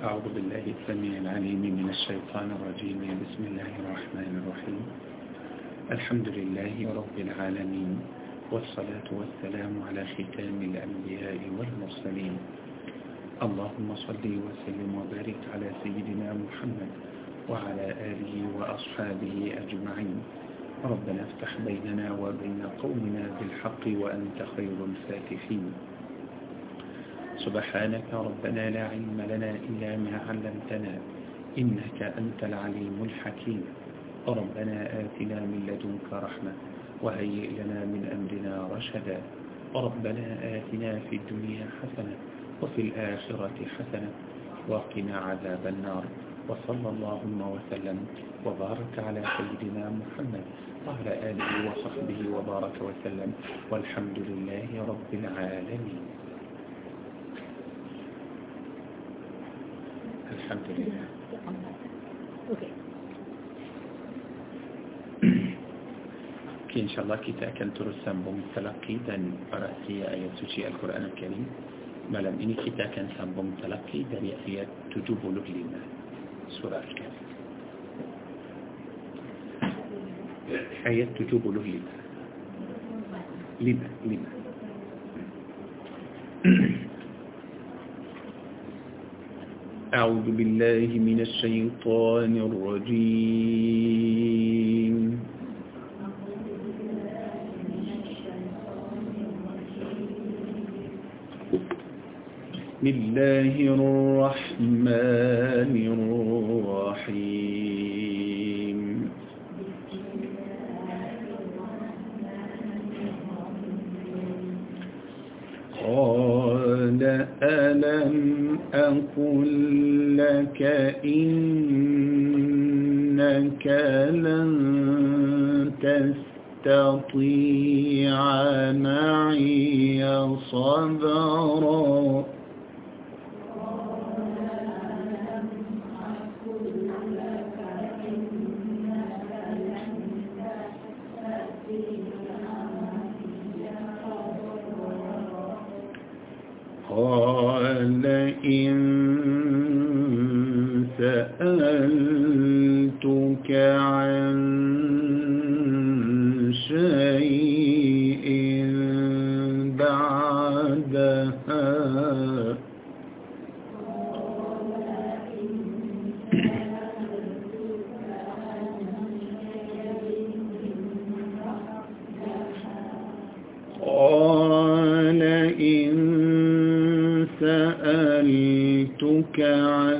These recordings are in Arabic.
أعوذ بالله السميع العليم من الشيطان الرجيم. بسم الله الرحمن الرحيم. الحمد لله رب العالمين والصلاة والسلام على ختام الأنبياء والمرسلين. اللهم صل وسلم وبارك على سيدنا محمد وعلى آله وأصحابه أجمعين. ربنا افتح بيننا وبين قومنا بالحق وأنت خير الفاتحين. سبحانك ربنا لا علم لنا إلا ما علمتنا إنك أنت العليم الحكيم. ربنا آتنا من لدنك رحمة وهيئ لنا من أمرنا رشدا. ربنا آتنا في الدنيا حسنة وفي الآخرة حسنة وقنا عذاب النار. وصلى اللهم وسلم وبارك على سيدنا محمد وعلى آله وصحبه وبارك وسلم. والحمد لله رب العالمين. الحمد لله. إن شاء الله كي تأكل ترسم بمتلقي دن برأسي آية سوشي القرآن الكريم ما لم إني كي تأكل سام بمتلقي دن آية تجوب له لغلينا سورة الكريم آية تجوب له لما لما لما أعوذ بالله من الشيطان الرجيم. بسم الله الرحمن الرحيم. قال ألم أقل لك إنك لن تستطيع معي صبرا عن شيء بعدها. قال إن سألتك عن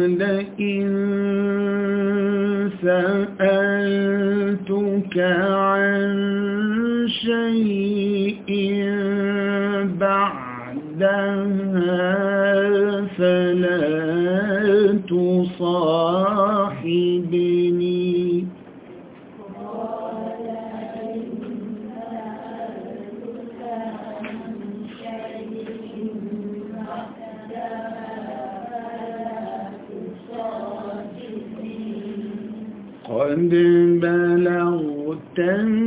بلغت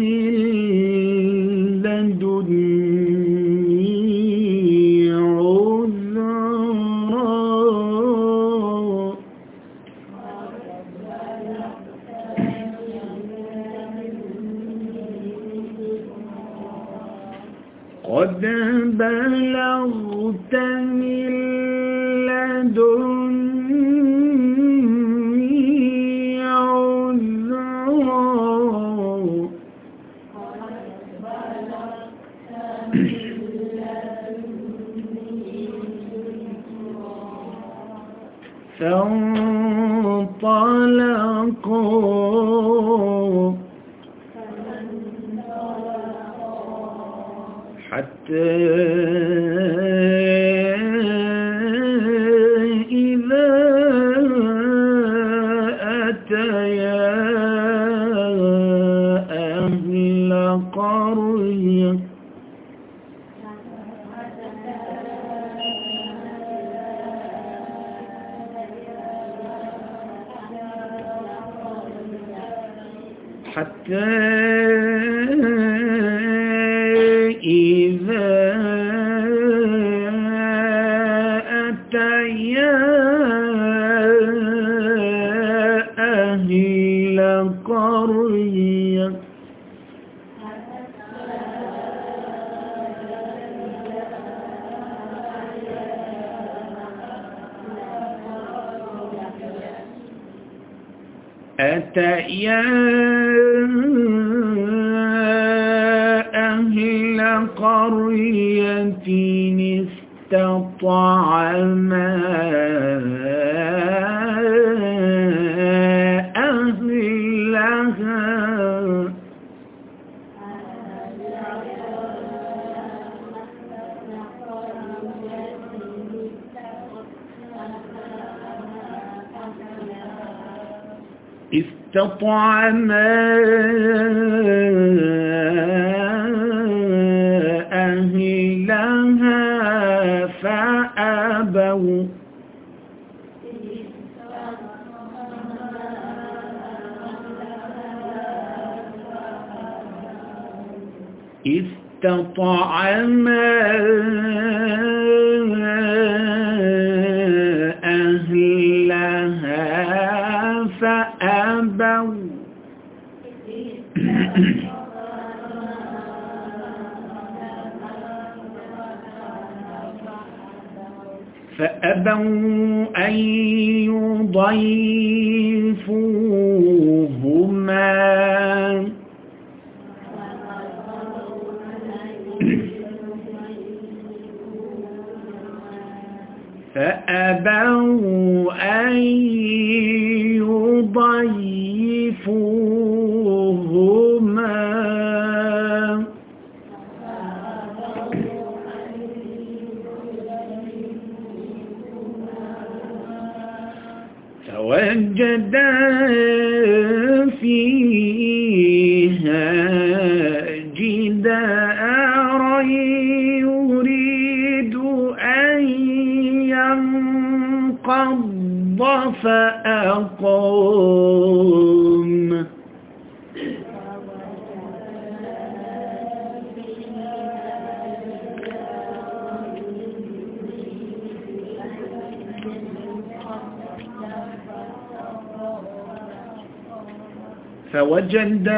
استطعما أهلها فأبوا. استطعما فأبوا أن يضيفوهما فأبوا أن يضيفوهما فوجدا فيها جدارا يريد أن ينقض فأقام فوجد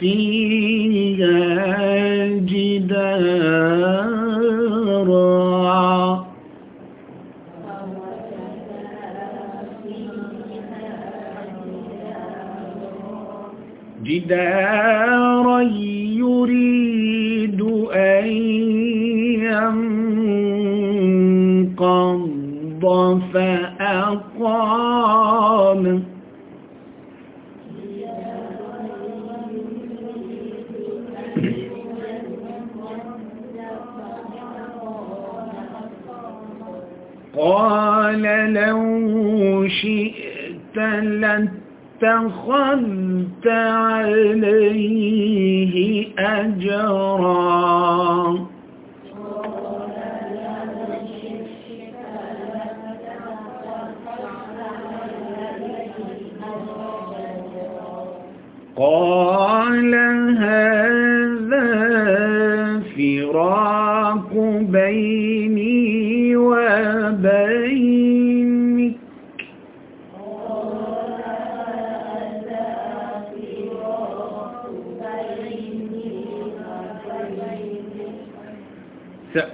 فيها جدارا جدارا يريد أن ينقض فأقام. قال لو شئت لاتخذت عليه أجرا. قال هذا فراق بيني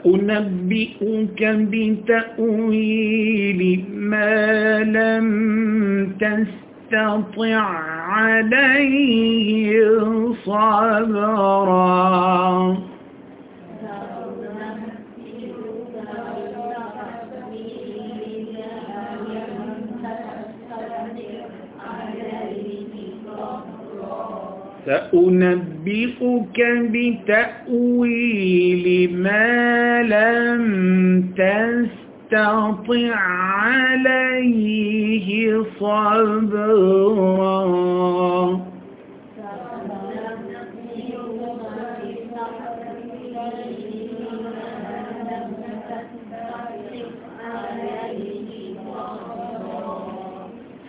سأنبئك بتأويل ما لم تستطع عليه صبرا. سأنبئك بتأويل ما لم تستطع عليه صبرا.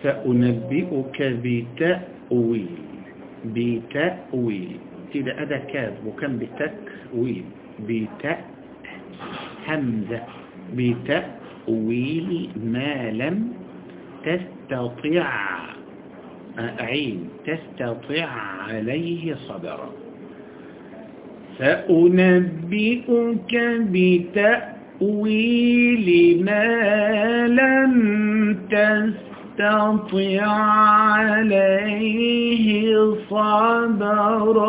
سأنبئك بتأويل بتأويل. تيدا أدا كاذ وكان بتكويل بتأ همزة بتأويل ما لم تستطيع عين تستطيع عليه صبرا. سأنبئك بتأويل ما لم تستطع عليه صبرا.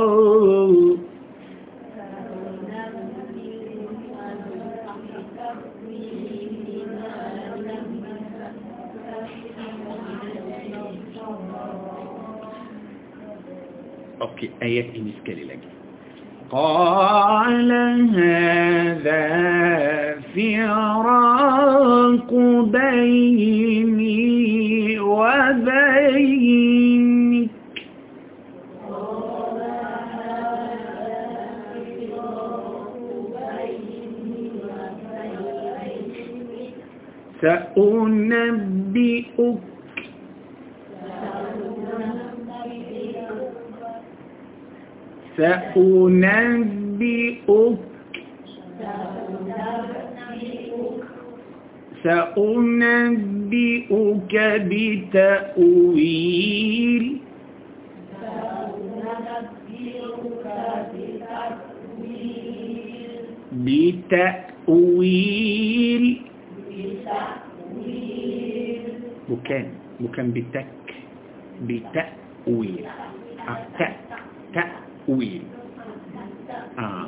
أوكي آيات إنسكالي لك. قال هذا فراق بيني وبينك. سأنبئك سأنبئك سأنبئك بتأويل. بتأويل. مكان مكان بتك. بتأويل. آه. تأ تأويل آه.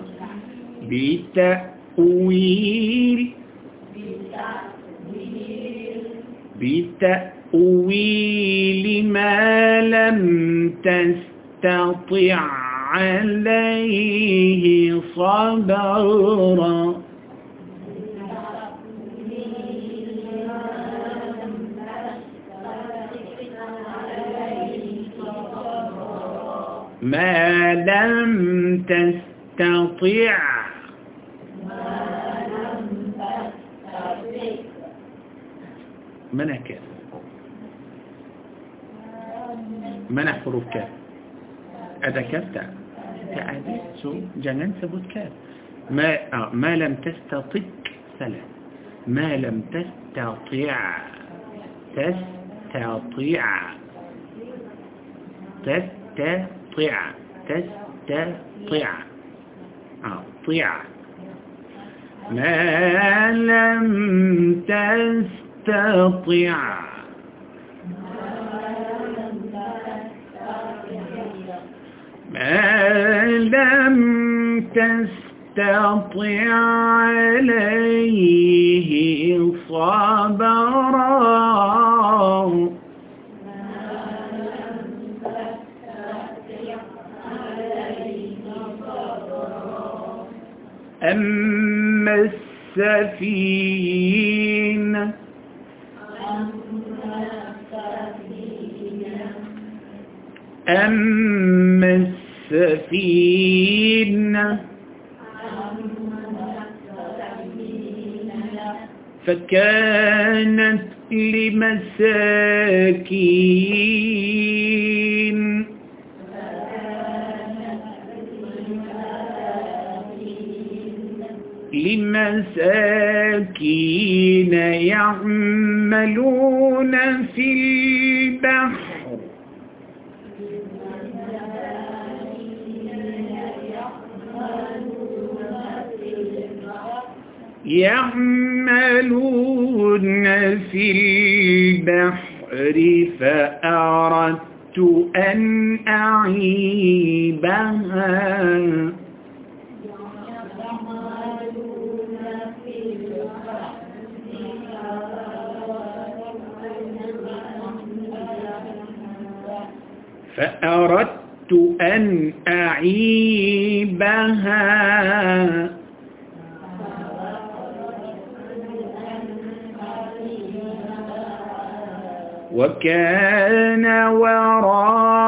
بتأويل بتأويل ما لم تستطع عليه صبرا. ما لم تستطع منع كاف منع حروف كاف ada kaf tak? Tak ada. So, kaf. ما, آه. ما لم تستطع سلام ما لم تستطيع تستطيع تستطيع تستطيع آه. طيع ما لم تستطيع ما لم تستطع عليه صبرا. السفينة أما السفينة فكانت لمساكين. لمساكين يعملون في البحر. يعملون في البحر فأردت أن أعيبها. فأردت أن أعيبها. وكان وراءهم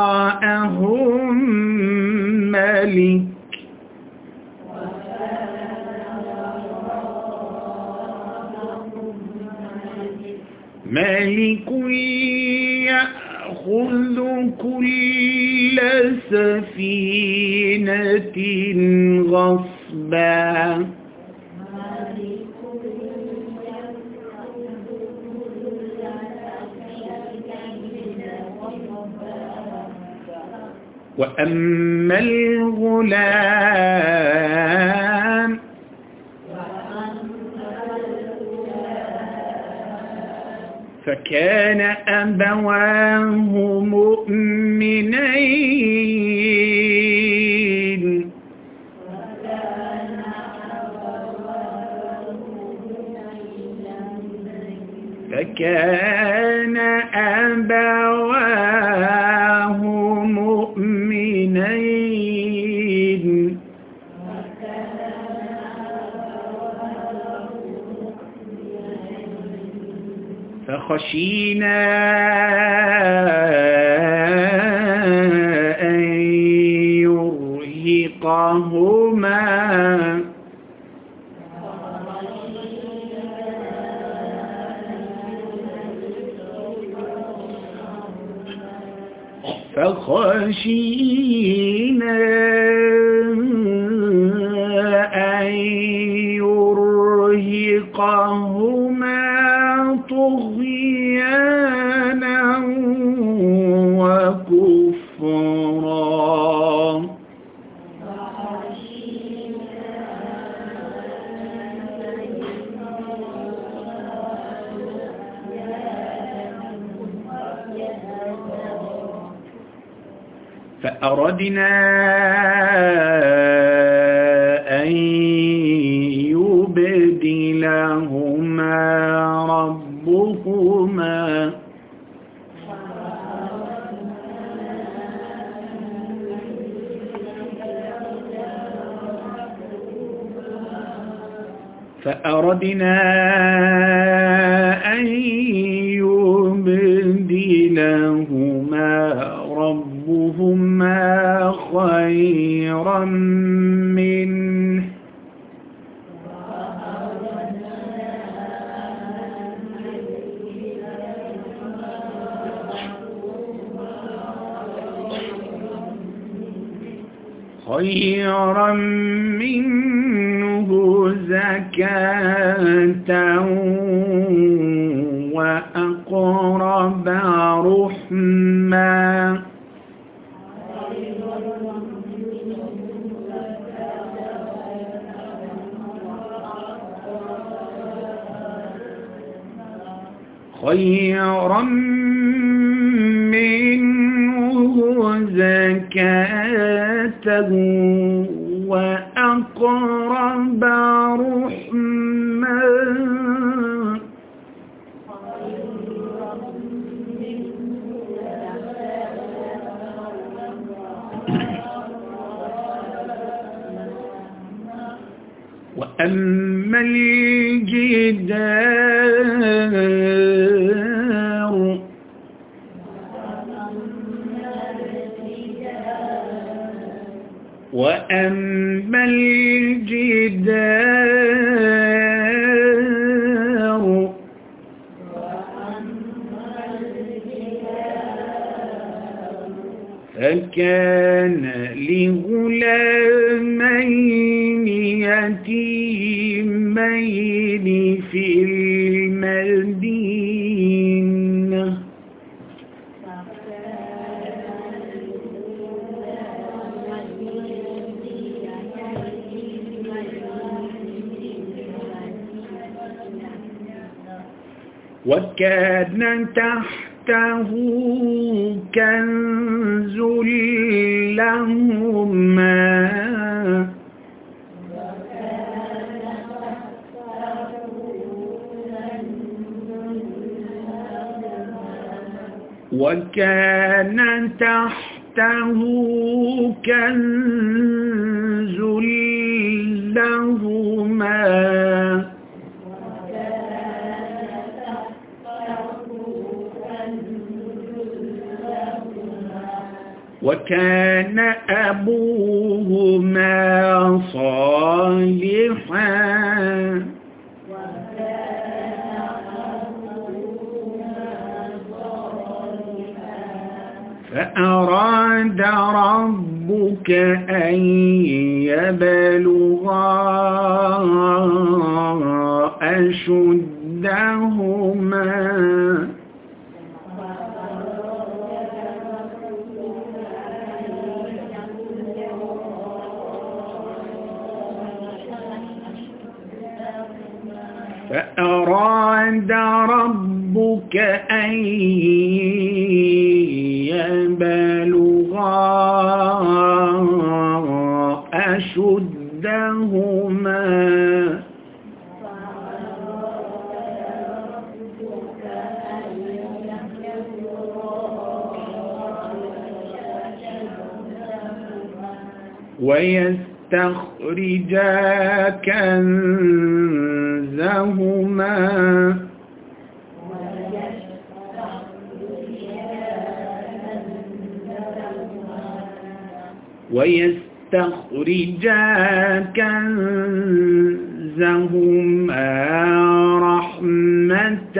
يأخذ كل سفينة غصبا. وأما الغلام فكان أبواه مؤمنين. فكان فخشينا أن يرهقهما. فخشينا فأردنا أن يبدلهما ربهما فأردنا فكان لغلامين يتيمين في المدينة. وكان تحته كنز وكان تحته كنز لهما. وكان أبوهما أن يبلغا أشدهما ويستخرجا كنزهما. ويستخرجا كنزهما رحمة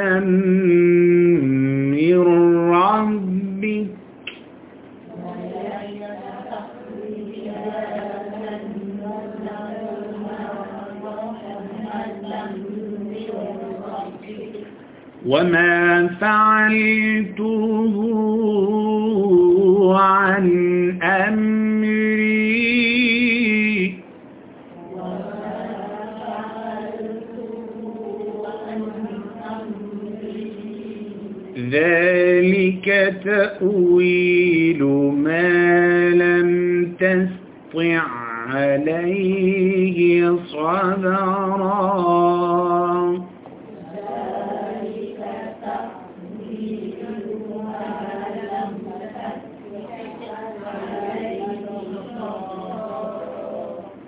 وما فعلته عن أمري ذلك تأويل ما لم تستطع عليه صبرا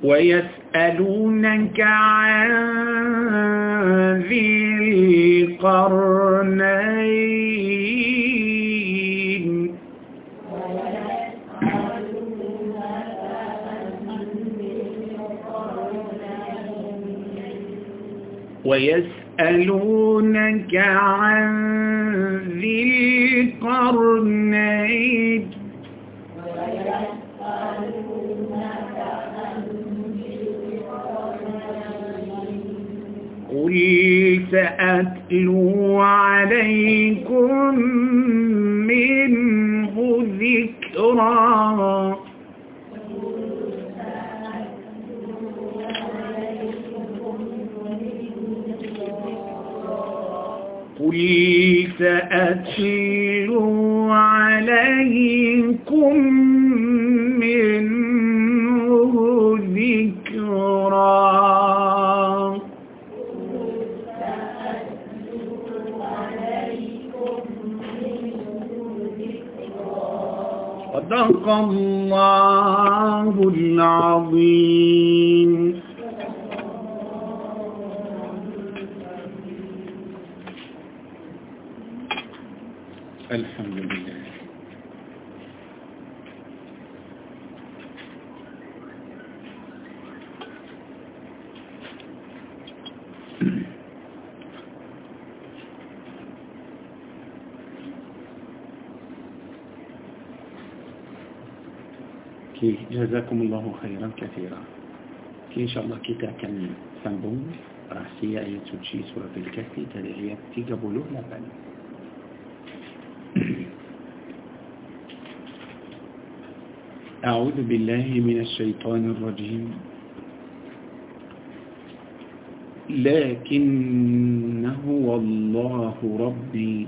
ويسألونك عن ذي القرنين. ويسألونك عن ذي القرنين. سأتلو عليكم منه ذكرا قل سأتلو صدق الله العظيم. الحمد لله جزاكم الله خيرا كثيرا. كي ان شاء الله كي تاكن سنبون راسي اي تشي سورة الكافي تدعي تي قبولو لبن أعوذ بالله من الشيطان الرجيم لكنه والله ربي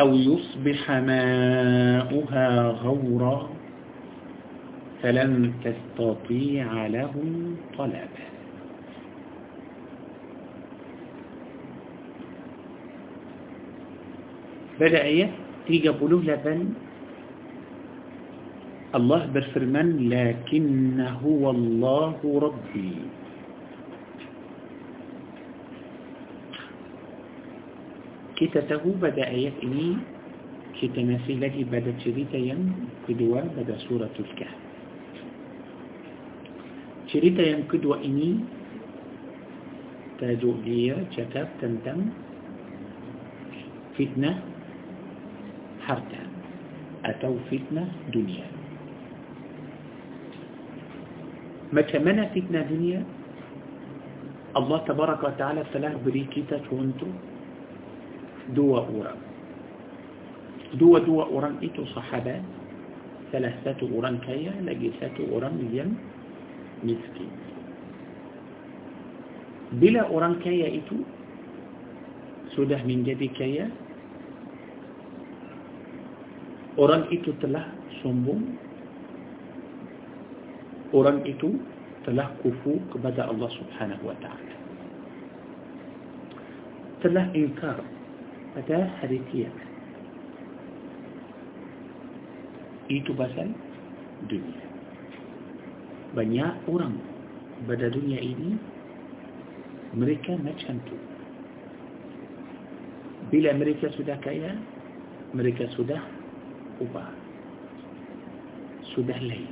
أو يصبح ماؤها غورا فلن تستطيع له طلبا. بدأ آية 38 الله berfirman lakinna huwa Allahu rabbi كتته بدا آيات إني كتمثيلتي بدا يم كدوى بدا سورة الكهف. شريتيا كدوى إني تاجو ليا شتاب تندم فتنة حرتا أتو فتنة دنيا. ما كمان فتنة دنيا؟ الله تبارك وتعالى فلاح بريكيتا تونتو dua orang dua-dua orang itu sahabat salah satu orang kaya lagi satu orang yang miskin bila orang kaya itu sudah menjadi kaya orang itu telah sombong orang itu telah kufu kepada Allah subhanahu wa ta'ala telah ingkar pada hari kiamat itu pasal dunia. Banyak orang pada dunia ini mereka macam tu. Bila mereka sudah kaya mereka sudah ubah. Sudah lain.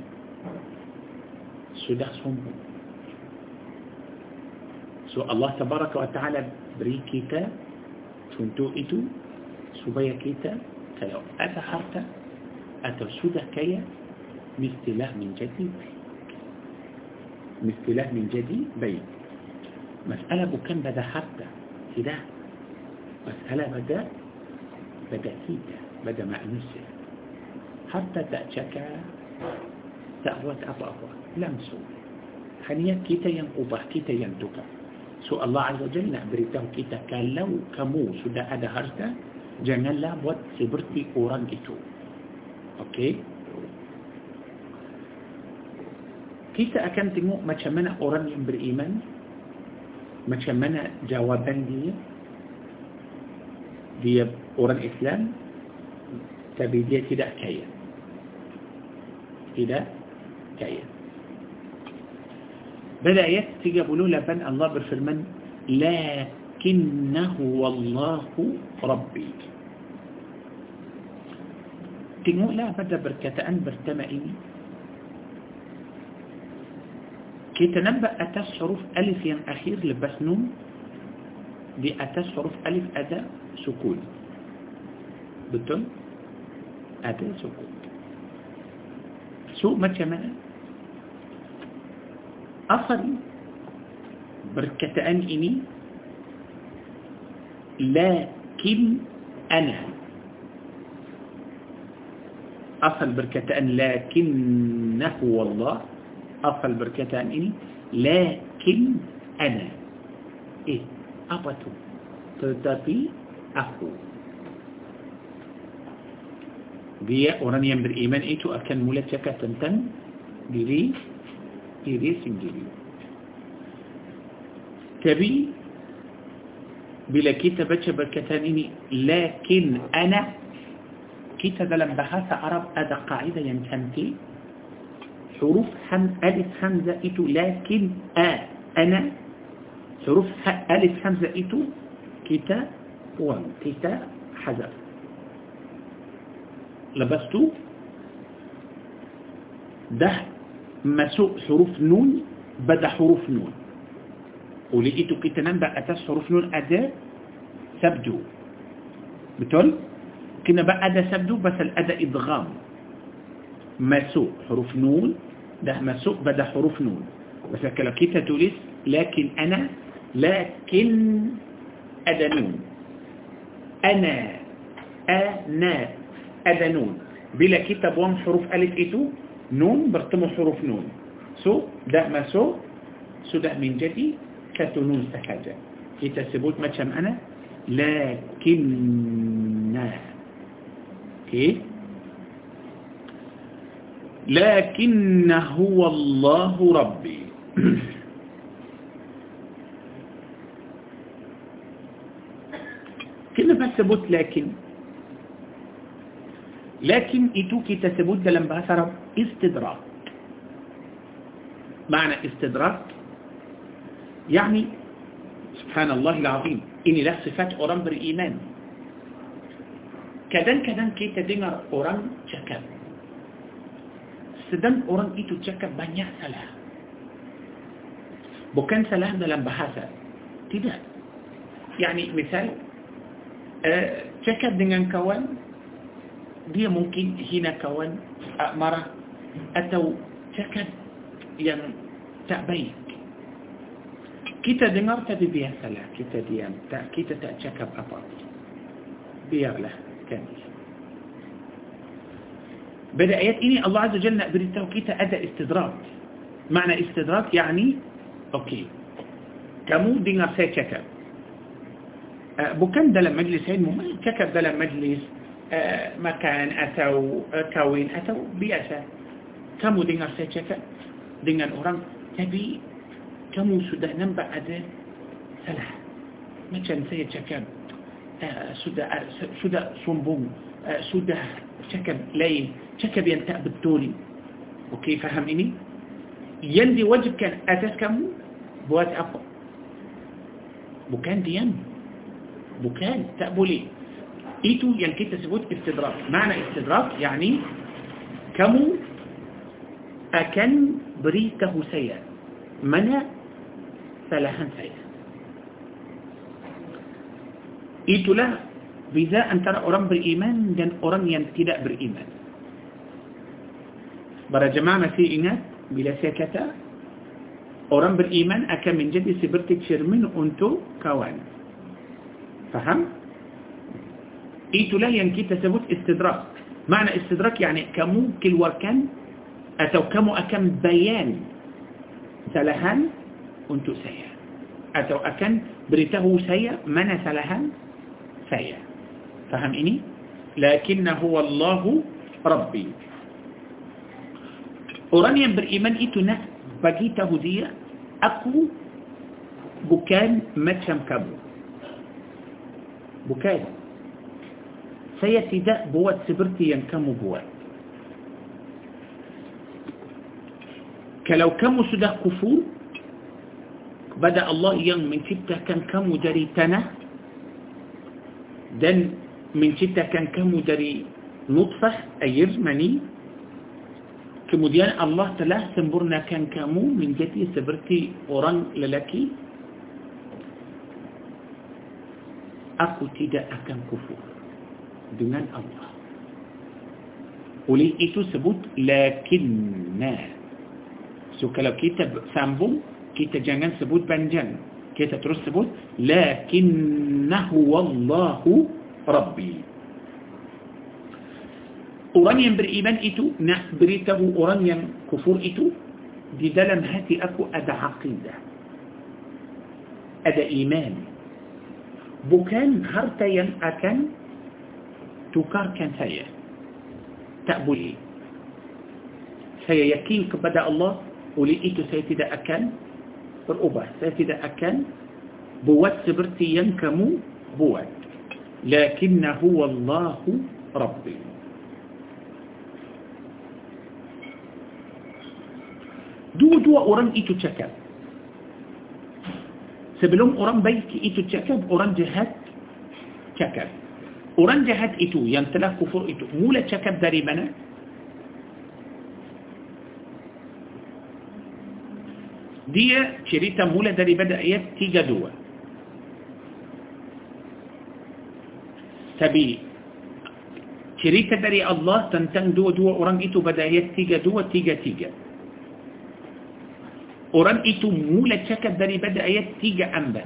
Sudah sombong. So Allah ta'ala beri kita contoh itu supaya kita kalau ada harta atau sudah kaya mestilah menjadi baik mestilah menjadi baik masalah bukan pada harta tidak masalah pada pada kita pada manusia harta tak cakap tak buat apa-apa langsung hanya kita yang So Allah Azza Jalla nak beritahu kita kalau kamu sudah ada harta, janganlah buat seperti orang itu. Okey? Kita akan tengok macam mana orang yang beriman, macam mana jawaban dia. Dia orang Islam, tapi dia tidak kaya. Tidak kaya. بدأ يكتج بلو لبن الله برسل من؟ لكنه والله ربي. تنمو لا بدا بركتان برتمئني. كي تنبأ أتاس حروف ألف ين أخير لبسنون دي أتاس حروف ألف أدا سكون. بتن أدا سكون. سوء ما تشمعنا أصل بركتان إني لكن أنا. أصل بركتان لكنه والله. أصل بركتان إني لكن أنا. إيه أبتو. tetapi aku dia orang yang beriman itu akan mula cakap tentang diri تیرے سنگیلی تبی بلکی تبچه بکتانینی لیکن أنا کی تدلم بحاس عرب ادا قاعدة ینتمتی حروف هم ألف هم زائتو لیکن أنا حروف ألف هم زائتو كتا وان كتا حذر لبستو. ده مسوء حروف نون بدا حروف نون. ولقيتو كتنان بقى أساس حروف نون اداء سبدو. بتقول؟ كنا بقى أداة سبدو بس الأداة إضغام مسوء حروف نون ده مسوء بدا حروف نون. بس لو كتا تولس لكن أنا لكن أدا نون. أنا أنا أدا نون. بلا كتا بوام حروف ألف ايتو نون برتمو حروف نون. سو داء ما سو سو داء من جدي كتو نون سكاجة. هي تسبوت ما شم أنا؟ لكن كي؟ لكن هو الله ربي. كنا بس لكن؟ لكن إتو كي تسبوت لم بعث رب استدراك. معنى استدراك يعني سبحان الله العظيم إني لا صفات أوران بالإيمان كدن كدن كي تدمر أوران جكب سدن أوران كي تجكب بنيا سلاح. بوكان سلاح دلم بحاسة تدا يعني مثال آه، جكب دنان كوان dia mungkin hina kawan marah atau cakap yang tak baik kita dengar tapi biasalah kita diam tak kita tak cakap apa biarlah kan beda ayat ini Allah Azza Jalla beritahu kita ada istidrak makna istidrak yani okey kamu dengar saya cakap bukan dalam majlis ilmu cakap dalam majlis makan atau kawin atau biasa kamu dengar saya cakap dengan orang tapi kamu sudah nampak ada salah macam saya cakap uh, sudah uh, sudah sombong uh, sudah cakap lain cakap yang tak betul okey faham ini yang diwajibkan atas kamu buat apa bukan diam bukan tak boleh itu yang kita sebut istidrak makna istidrak yani kamu akan beritahu saya mana kesalahan saya. Itulah beza antara orang beriman dan orang yang tidak beriman. Para jemaah masih ingat bila saya kata orang beriman akan menjadi seperti cermin untuk kawan. Faham? Itulah yang kita sebut istidrak. Makna istidrak yani kamu keluarkan atau kamu akan bayan kesalahan untuk saya atau akan beritahu saya mana salahan saya faham ini lakinnahu wallahu rabbi orang yang beriman itu nak bagi tahu dia aku bukan macam kamu bukan saya tidak buat seperti yang kamu buat كلو كم سده كفور؟ بدأ الله ين من ستة كان كم دري تنا؟ دن من ستة كان كم دري نطفة أير مني؟ كمديان الله تلاه سنبرنا كان كمو من جتي سبرتي أوران للكي؟ أكو تيدا أكن كفور. دنان الله. وليئتو سبوت لكن ما. So kalau kita sambung, kita jangan sebut panjang. Kita terus sebut, lakinnahu wallahu rabbi. Orang yang beriman itu nak beritahu orang yang kufur itu di dalam hati aku ada aqidah. Ada iman. Bukan harta yang akan tukarkan saya. Tak boleh. Saya yakin kepada Allah oleh itu saya tidak akan berubah saya tidak akan buat seperti yang kamu buat lakinnahu wallahu rabbi dua-dua orang itu cakap sebelum orang baik itu cakap orang jahat cakap orang jahat itu yang telah kufur itu mula cakap dari mana دي شريطة مولا ده اللي بدأ يبكي جدوة تبي شريطة داري الله تنتن دوة دوة أوران إتو بدأ يبكي جدوة تيجا تيجا أوران إتو مولا تشكى داري بدأ يبكي جدوة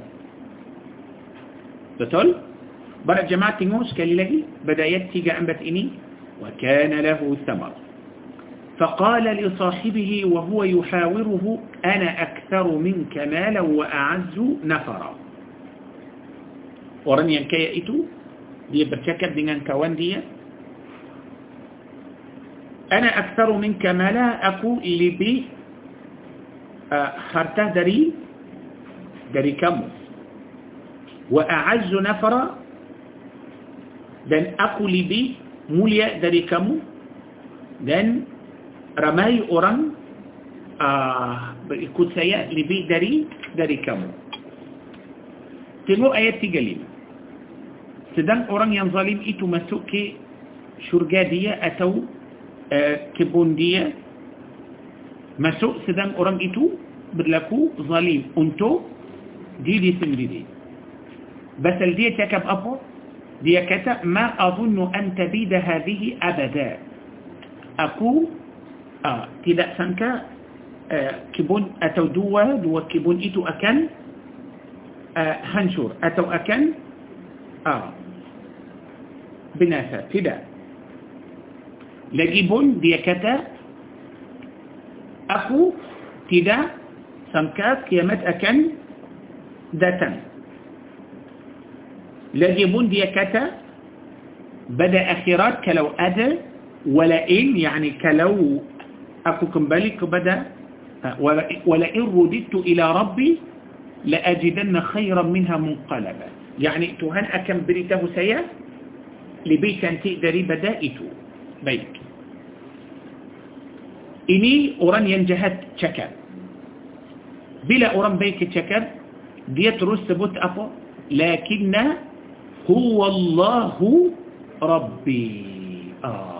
بتقول برا جماعة نوس كالي لغي بدأ يبكي جدوة إني وكان له ثمر فقال لصاحبه وهو يحاوره أنا أكثر منك مالا وأعز نفرا orang yang kaya itu dia bercakap dengan kawan dia أنا أكثر منك مالا aku lebih uh, harta dari dari kamu وأعز نفرا dan aku lebih mulia dari kamu dan ramai orang uh, berikut saya lebih dari dari kamu. Tengok ayat 35. Sedang orang yang zalim itu masuk ke syurga dia atau uh, kebun dia masuk sedang orang itu berlaku zalim untuk diri sendiri. Basal dia cakap apa? dia kata ma adunnu an tabida hadhihi abada aku uh, tidak sangka uh, kebun atau dua dua kebun itu akan uh, hancur atau akan uh, binasa tidak lagi pun dia kata aku tidak sangka kiamat akan datang lagi pun dia kata pada akhirat kalau ada walain yani kalau aku kembali kepada walain rudittu ila rabbi laajidanna khairan minha munqalaba yani Tuhan akan beritahu saya lebih cantik daripada itu baik ini orang yang jahat cakap bila orang baik cakap dia terus sebut apa lakinna الله ربي آه.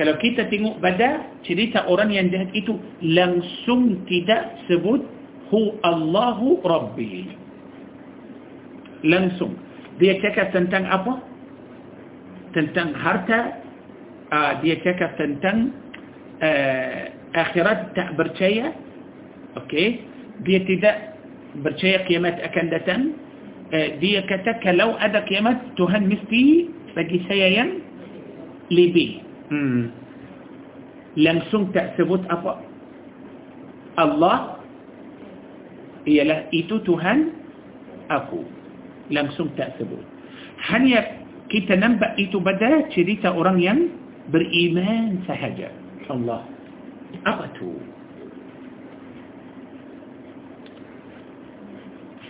Kalau kita tengok pada cerita orang yang jahat itu langsung tidak sebut hu Allahu Rabbi langsung dia cakap tentang apa tentang harta uh, dia cakap tentang uh, akhirat tak percaya okey dia tidak percaya kiamat akan datang dia kata kalau ada kiamat Tuhan mesti bagi saya yang lebih hmm. langsung tak sebut apa Allah ialah itu Tuhan aku langsung tak sebut hanya kita nampak itu pada cerita orang yang beriman sahaja Allah apa tu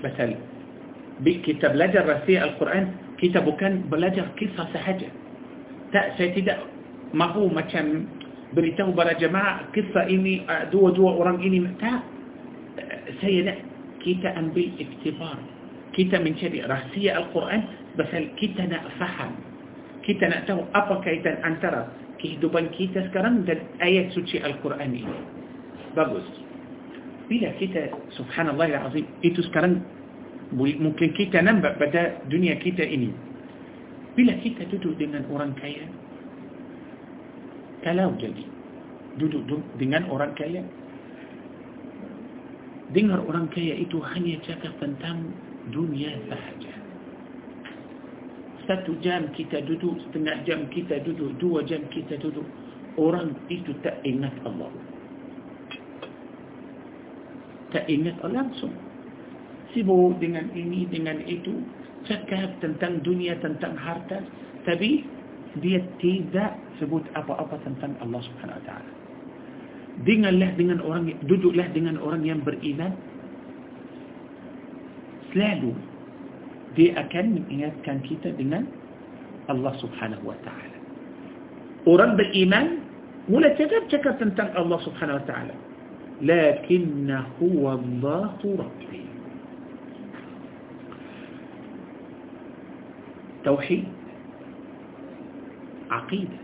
مثلا kita belajar rahsia Al-Quran kita bukan belajar kisah sahaja tak saya mahu macam beritahu para jemaah kisah ini dua-dua orang ini tak saya nak kita ambil iktibar kita mencari rahsia Al-Quran pasal kita nak faham kita nak tahu apa kaitan antara kehidupan kita sekarang dan ayat suci Al-Quran ini bagus bila kita subhanallah azim itu sekarang mungkin kita nampak pada dunia kita ini bila kita duduk dengan orang kaya kalau jadi duduk dengan orang kaya. Dengar orang kaya itu hanya cakap tentang dunia sahaja. Satu jam kita duduk setengah jam kita duduk dua jam kita duduk orang itu tak ingat Allah. Tak ingat langsung. Sibuk dengan ini, dengan itu, cakap tentang dunia, tentang harta, tapi dia tidak sebut apa-apa tentang Allah Subhanahu Wa Taala. Dengarlah dengan orang, duduklah dengan orang yang beriman. Selalu dia akan mengingatkan kita dengan Allah Subhanahu Wa Taala. Orang beriman mula cakap-cakap tentang Allah Subhanahu Wa Taala. هو الله ربي توحيد عقيدة.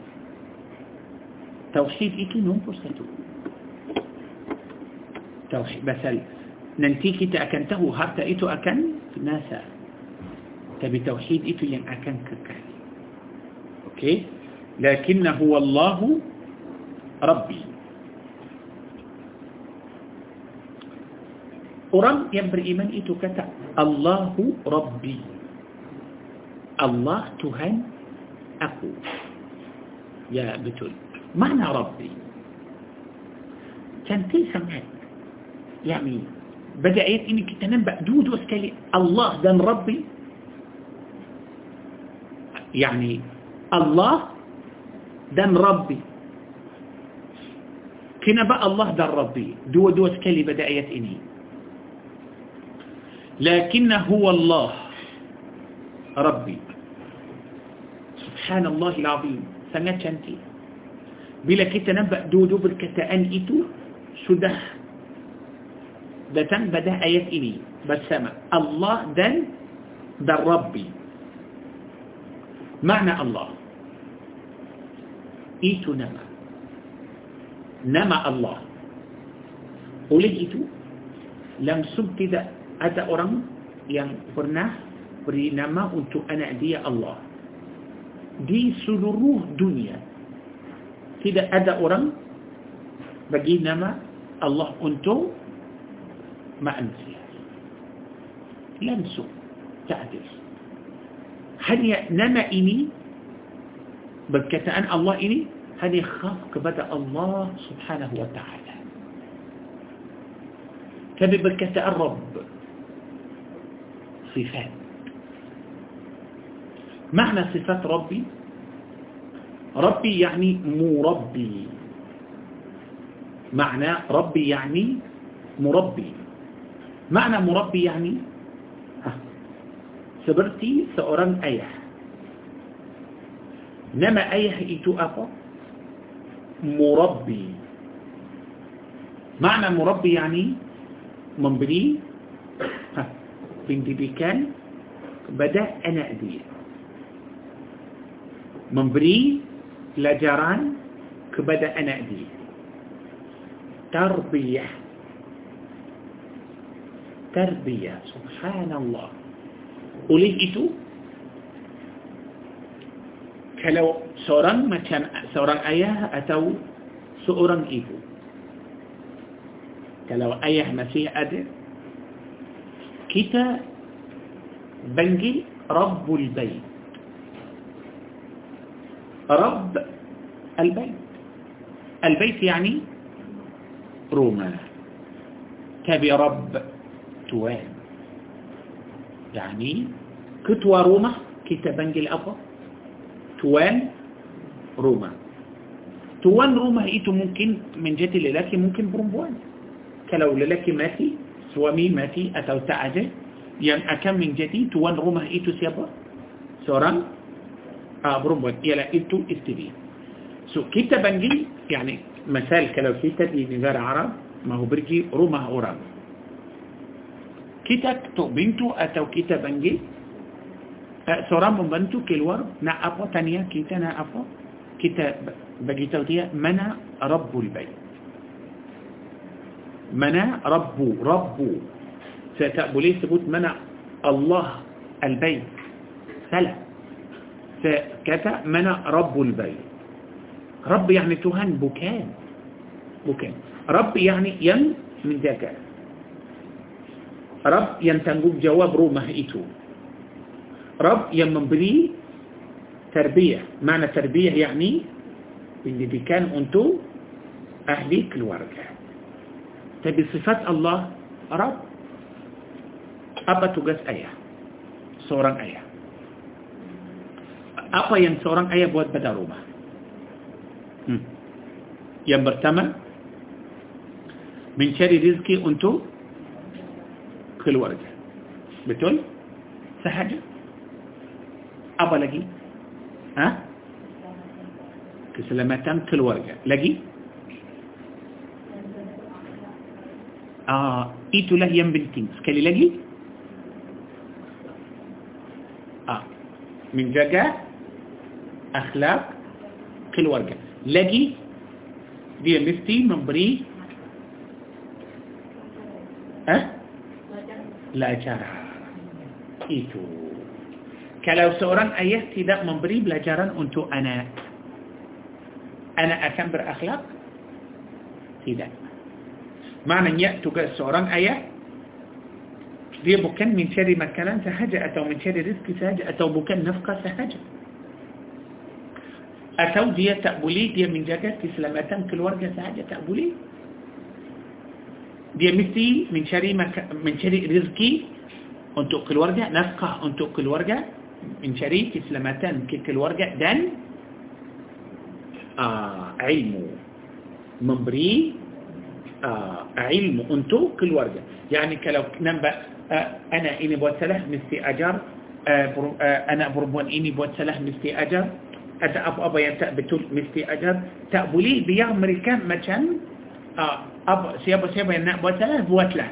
توحيد إكي نوم بوستاتو توحيد مثل ننتيكي تأكنته هارتا إتو أكن ناسا. تبي توحيد إتو ين أكن ككان أوكي؟ لكن هو الله ربي. Orang ينبر إيمان itu kata الله ربي. الله Tuhan aku ya betul mana rabbi cantik sangat يعني بدأ آيات إنك تنبأ دود وسكالي الله دان ربي. يعني الله دان ربي. كنا بقى الله دان ربي. دو دو وسكالي بدأ إني. لكن هو الله ربي. سبحان الله العظيم. سنة شنتي بلا كتنبأ دودو بالكتان إتو سده datang pada ayat ini bersama Allah dan dan Rabbi makna Allah itu nama nama Allah oleh itu langsung tidak ada orang yang pernah beri nama untuk anak dia Allah di seluruh dunia tidak ada orang bagi nama Allah untuk manusia langsung ta'dil hanya nama ini berkataan Allah ini hanya khas kepada Allah subhanahu wa ta'ala tapi berkataan Rabb sifat معنى صفات ربي؟ ربي يعني مربي. معنى ربي يعني مربي. معنى مربي يعني؟ seperti seorang ayah nama ayah itu apa مربي. معنى مربي يعني memberi pendidikan kepada anak dia memberi pelajaran kepada anak dia. Tarbiyah. Tarbiyah subhanallah. Oleh itu kalau seorang macam seorang ayah atau seorang ibu kalau ayah masih ada kita panggil Rabbul Bait رب البيت. البيت يعني روما. تبي رب توان. يعني كتوى روما كتا بنجل أبا توان روما. توان روما إيتو ممكن من جهة للاكي ممكن برمبوان كلو للاكي ماتي سوامي ماتي أتو تعجي yang akan menjadi tuan rumah itu siapa? Seorang uh, أبرم وإلى إتو إستبي سو كيتا بنجي يعني مثال كلو فيتا دي نزار عرب ما هو برجي روما أوراب كيتا تو بنتو أتو كيتا بنجي أه، سورام بنتو كيلور نا أبو تانيا كيتا نا أبو كيتا بجي توتيا منا رب البيت. منا رب رب. ستأبو ليه سبوت منا الله البيت. سلام. فكفى منى رب البيت. رب يعني تهان بكان. بكان. رب يعني ين من ذاك. رب ين تنجوب جواب رومه ايتو رب ين يمبري تربية. معنى تربية يعني اللي بكان أنتو أهليك الورقة. تبي صفات الله؟ رب. أبا تجس أية. صورا أية. Apa yang seorang ayah buat pada rumah? Hmm. Yang pertama, mencari rezeki untuk keluarga. Betul? Sahaja. Apa lagi? Ha? Keselamatan keluarga. Lagi? Ah, itulah yang penting. Sekali lagi, menjaga أخلاق في الورقة لقي دي إم اس تي ممبري ها؟ لا جارة. ايتو كلو سوران إيه تيدا ممبري بلا جارا أنتو أنا. أنا أكمبر أخلاق تيدا معنى ان يأتو سوران إيه دي بكن من شري مكان سهجة أو من شري رزق سهجة أو بوكان نفقة سهجة أتو دي تقبلي دي من جاكات لما تنكل ورقة سعادة تقبلي دي مثلي من شري مك... من شري رزقي. أن تأكل ورقة نفقة. أن تأكل ورقة من شري لما تنكل كل ورقة. دن آه علمه ممبري آه علمو أن تأكل ورقة. يعني كلو نمبا آه، أنا إني بوت مثلي أجر آه، آه، أنا بربون إني بوت مثلي أجر. Atau apa-apa yang tak betul mesti ajar tak boleh biar mereka macam apa siapa-siapa yang nak buat salah buatlah.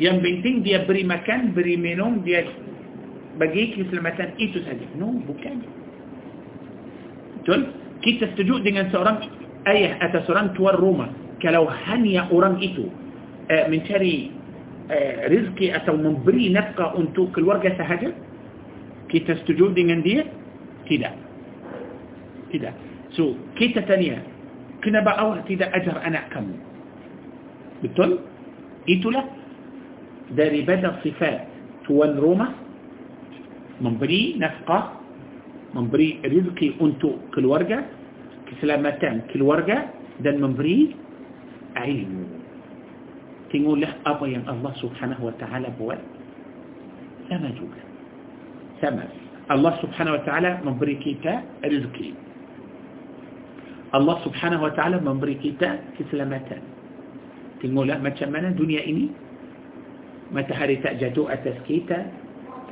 Yang penting dia beri makan beri minum dia bagi keselamatan itu saja. No bukan. Betul? Kita setuju dengan seorang ayah atau seorang tuan rumah. Kalau hanya orang itu uh, mencari uh, rezeki atau memberi nafkah untuk keluarga sahaja kita setuju dengan dia? Tidak tidak. So, kita tanya, kenapa awak tidak ajar anak kamu? Betul? Itulah daripada sifat tuan rumah memberi nafkah, memberi rezeki untuk keluarga, keselamatan keluarga dan memberi ilmu. Tengoklah apa yang Allah subhanahu wa ta'ala buat. Sama juga. Sama. Allah subhanahu wa ta'ala memberi kita rezeki. Allah subhanahu wa ta'ala memberi kita keselamatan. Tengoklah macam mana dunia ini. Matahari tak jatuh atas kita.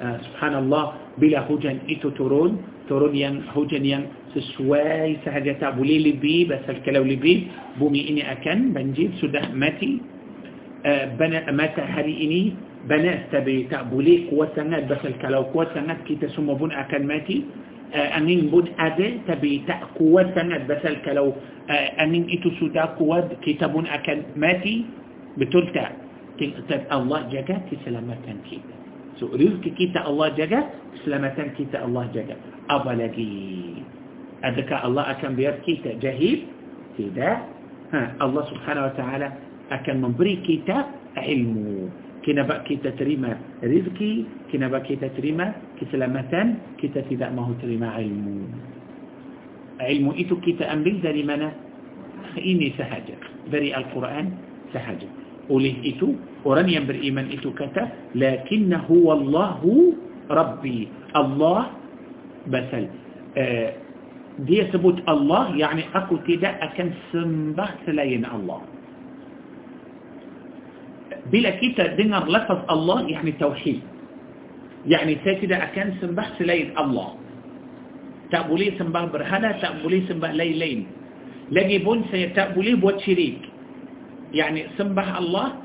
Uh, subhanallah, bila hujan itu turun, turun yang hujan yang sesuai sahaja tak boleh lebih. Pasal kalau lebih, bumi ini akan banjir, sudah mati. Uh, matahari ini banas tapi tak boleh kuat sangat. Pasal kalau kuat sangat, kita semua pun akan mati. آه، أنين بود أدي تبي تأكوا سند بسلك لو آه، أنين إتو سودا كوا كتاب أكن ماتي بتلتا تب الله جاك سلامة كي سو رزق كيتا الله جاك سلامة كيتا الله جاك أبلغي. أدك الله أكن بيار كيتا. جهيب كده ها الله سبحانه وتعالى أكن من بري كيتا. علمه kenapa kita terima rezeki, kenapa kita terima keselamatan, kita tidak mahu terima ilmu. Ilmu itu kita ambil dari mana? Ini sahaja. Dari Al-Quran sahaja. Oleh itu, orang yang beriman itu kata, Lakinnahu wallahu Rabbi. Allah basal. Uh, dia sebut Allah, yakni aku tidak akan sembah selain Allah. Bila kita dengar lafaz Allah يعني توحيد يعني saya tidak akan sembah selain Allah tak boleh sembah berhala tak boleh sembah lain-lain lagi pun saya tak boleh buat syirik يعني sembah Allah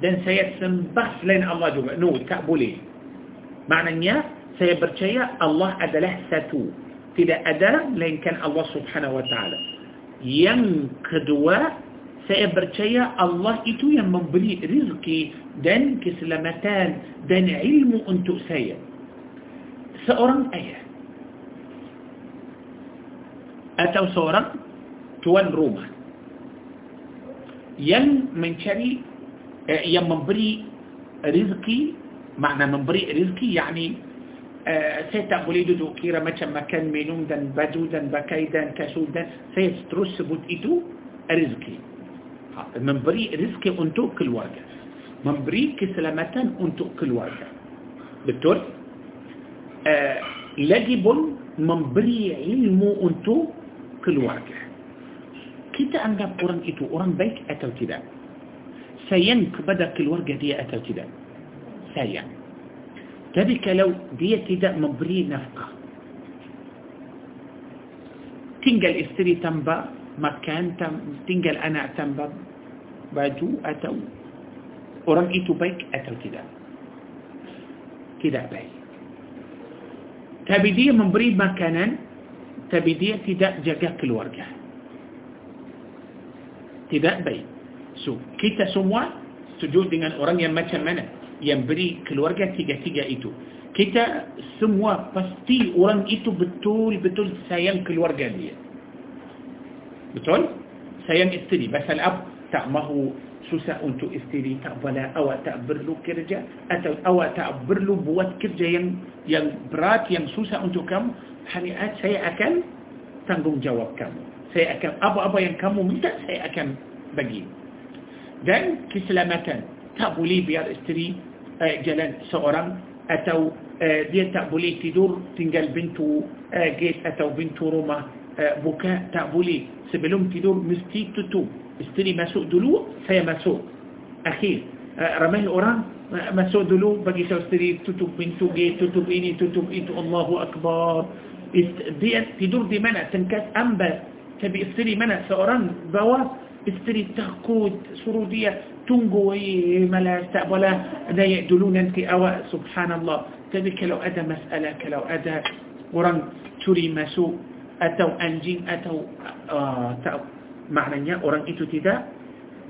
dan saya sembah selain Allah juga no tak boleh maknanya saya percaya Allah adalah satu tidak ada melainkan Allah subhanahu wa ta'ala yang kedua saya percaya Allah itu yang memberi rezeki dan keselamatan dan ilmu untuk saya. Seorang ayah atau seorang tuan rumah yang mencari eh, yang memberi rezeki makna memberi rezeki yakni eh, saya tak boleh duduk kira macam makan minum dan baju dan pakai dan kasut dan saya terus sebut itu rezeki memberi rezeki untuk keluarga memberi keselamatan untuk keluarga betul uh, lagi pun memberi ilmu untuk keluarga kita anggap orang itu orang baik atau tidak sayang kepada keluarga dia atau tidak sayang tapi kalau dia tidak memberi nafkah tinggal istri tambah makan tinggal anak tambah baju atau orang itu baik atau tidak? Tidak baik. Tapi dia memberi makanan tapi dia tidak jaga keluarga. Tidak baik. So kita semua setuju dengan orang yang macam mana? Yang beri keluarga tiga-tiga itu. Kita semua pasti orang itu betul-betul sayang keluarga dia. Betul? Sayang isteri. Pasal apa? Tak mahu susah untuk isteri tak boleh awak tak perlu kerja atau awak tak perlu buat kerja yang yang berat yang susah untuk kamu hanya saya akan tanggungjawab kamu saya akan apa-apa yang kamu minta saya akan bagi dan keselamatan tak boleh biar isteri uh, jalan seorang atau uh, dia tak boleh tidur tinggal pintu uh, gate atau pintu rumah آه، بكاء تعبولي سبلوم تدور مستي تتو استني مسوء دلو سي مسوء أخير آه، رمال أوران آه، مسوء دلو بقي سو استني تتوب من توقي تتوب إني تتوب إتو الله أكبر. است دي تدور دي منا تنكس أنبر تبي استني منا سأوران بوا. استني تاكود سرودية. تنقو ملا استقبلا لا يأدلون أنت أوا. سبحان الله. تبي كلو أدى مسألة كلو أدى وران تري مسوء atau anjing atau uh, tak maknanya orang itu tidak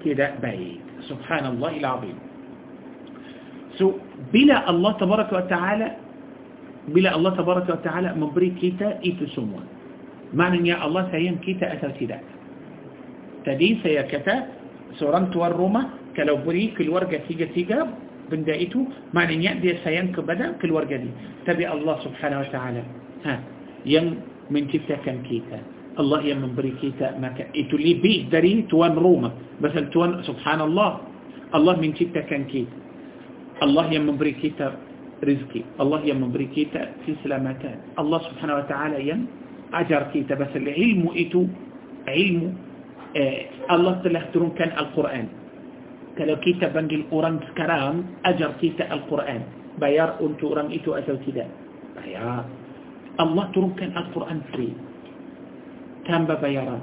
tidak baik subhanallah azim so bila Allah tabaraka wa taala bila Allah tabaraka wa taala memberi kita itu semua maknanya Allah sayang kita atau tidak tadi saya kata seorang tuan rumah kalau beri keluarga tiga-tiga benda itu maknanya dia sayang kepada keluarga dia tapi Allah subhanahu wa ta'ala ha, yang menciptakan kita. Allah yang memberi kita makan itu lebih dari tuan rumah pasal tuan سبحان الله. Allah menciptakan kita. Allah yang memberi kita rezeki. Allah yang memberi kita سلسلة متان الله سبحانه وتعالى يم أجر كيتا. بس العلم إتو علم آه، الله تلاخترون كان القرآن. كلو كيتا بنجي القرآن سكرام أجر كيتا القرآن. بيار أنتو رميتو أسو كده بيار. الله تركن القرآن في تام ببيران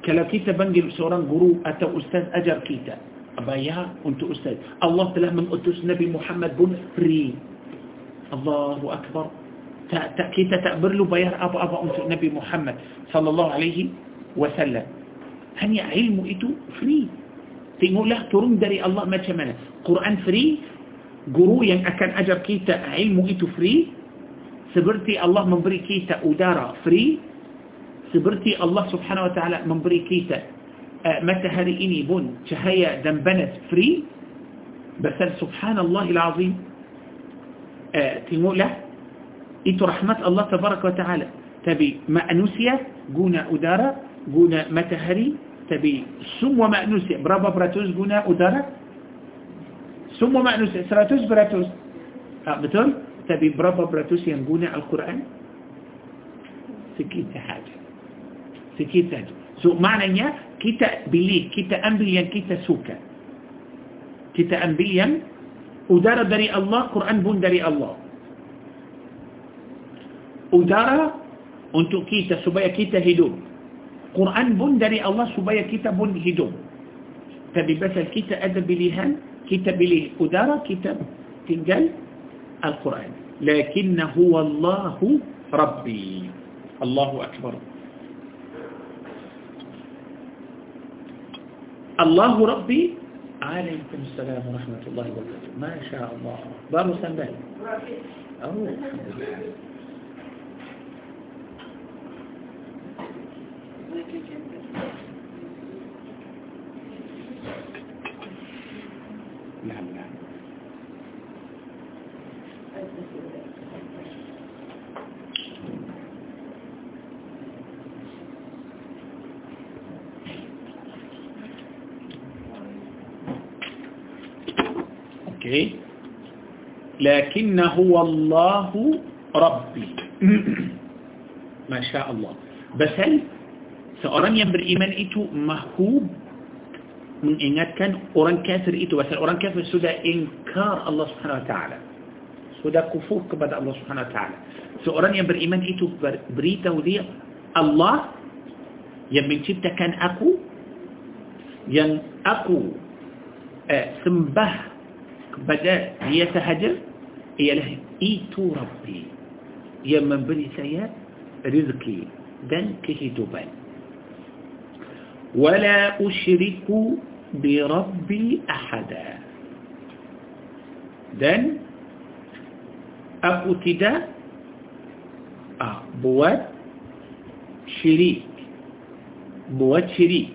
كلا كيتا بنجل سوران قرو أتا أستاذ أجر كيتا. أبايا أنت أستاذ. الله تلا من أتس نبي محمد بن فري. الله أكبر. kita tak perlu bayar apa-apa untuk Nabi Muhammad صلى الله عليه وسلم. hari ni ilmu itu free. tak boleh terima dari Allah macam Al-Quran free guru yang akan ajar kita ilmu itu free. Seperti Allah memberi kita udara free, seperti Allah subhanahu wa ta'ala memberi kita uh, matahari ini pun cahaya dan panas free basal subhanallah azim uh, tengoklah itu rahmat Allah tabaraka wa ta'ala tapi manusia guna udara guna matahari tapi semua manusia berapa peratus guna udara semua manusia seratus peratus ah, betul تكتبي برابا براتوس ينجوني على القرآن؟ سكيت حاجة سكيت حاجة سو معنى نيا كيتا بلي كيتا أمبليا كيتا سوكا. kita ambil ya udara dari Allah Quran pun dari Allah. udara untuk kita supaya kita hidup. Quran pun dari Allah supaya kita pun hidup. tapi pasal kita ada pilihan kita pilih udara kita tinggal. Al-Quran. لكنا هو الله ربي. الله أكبر. الله ربي عليكم السلام ورحمة الله وبركاته ما شاء الله بارو سنبال نعم Okay. Lakinnahu wallahu rabbi. Masya Allah. Basal seorang yang beriman itu mahub mengingatkan orang kafir itu. Basal orang kafir sudah ingkar Allah subhanahu wa ta'ala. Sudah kufur kepada Allah subhanahu wa ta'ala. Seorang yang beriman itu beritahu dia Allah yang menciptakan aku yang aku eh, sembah بدأ تهجر هي إيه له؟ إيتو ربي. يا من بني سيا رزقي. دن كهدوبا ولا أشرك بربي أحدا. دن أبو تدا بوات شريك. بوات شريك.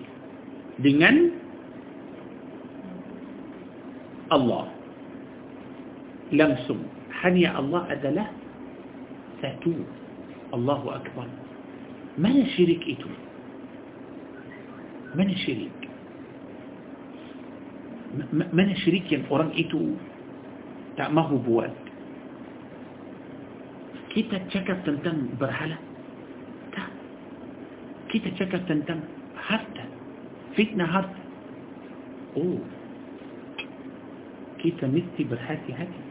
دنن الله. لمسم حني الله أدلة ساتو الله أكبر. من شريك إتو؟ من شريك من شريك يعني أوران إتو؟ تأمه بواد. كيتا تشكر تنتم برحلة تا. كيتا تشكر تنتم هرتا. فتنة هرتا. أوه. كيتا نستي برحاتي هاتي.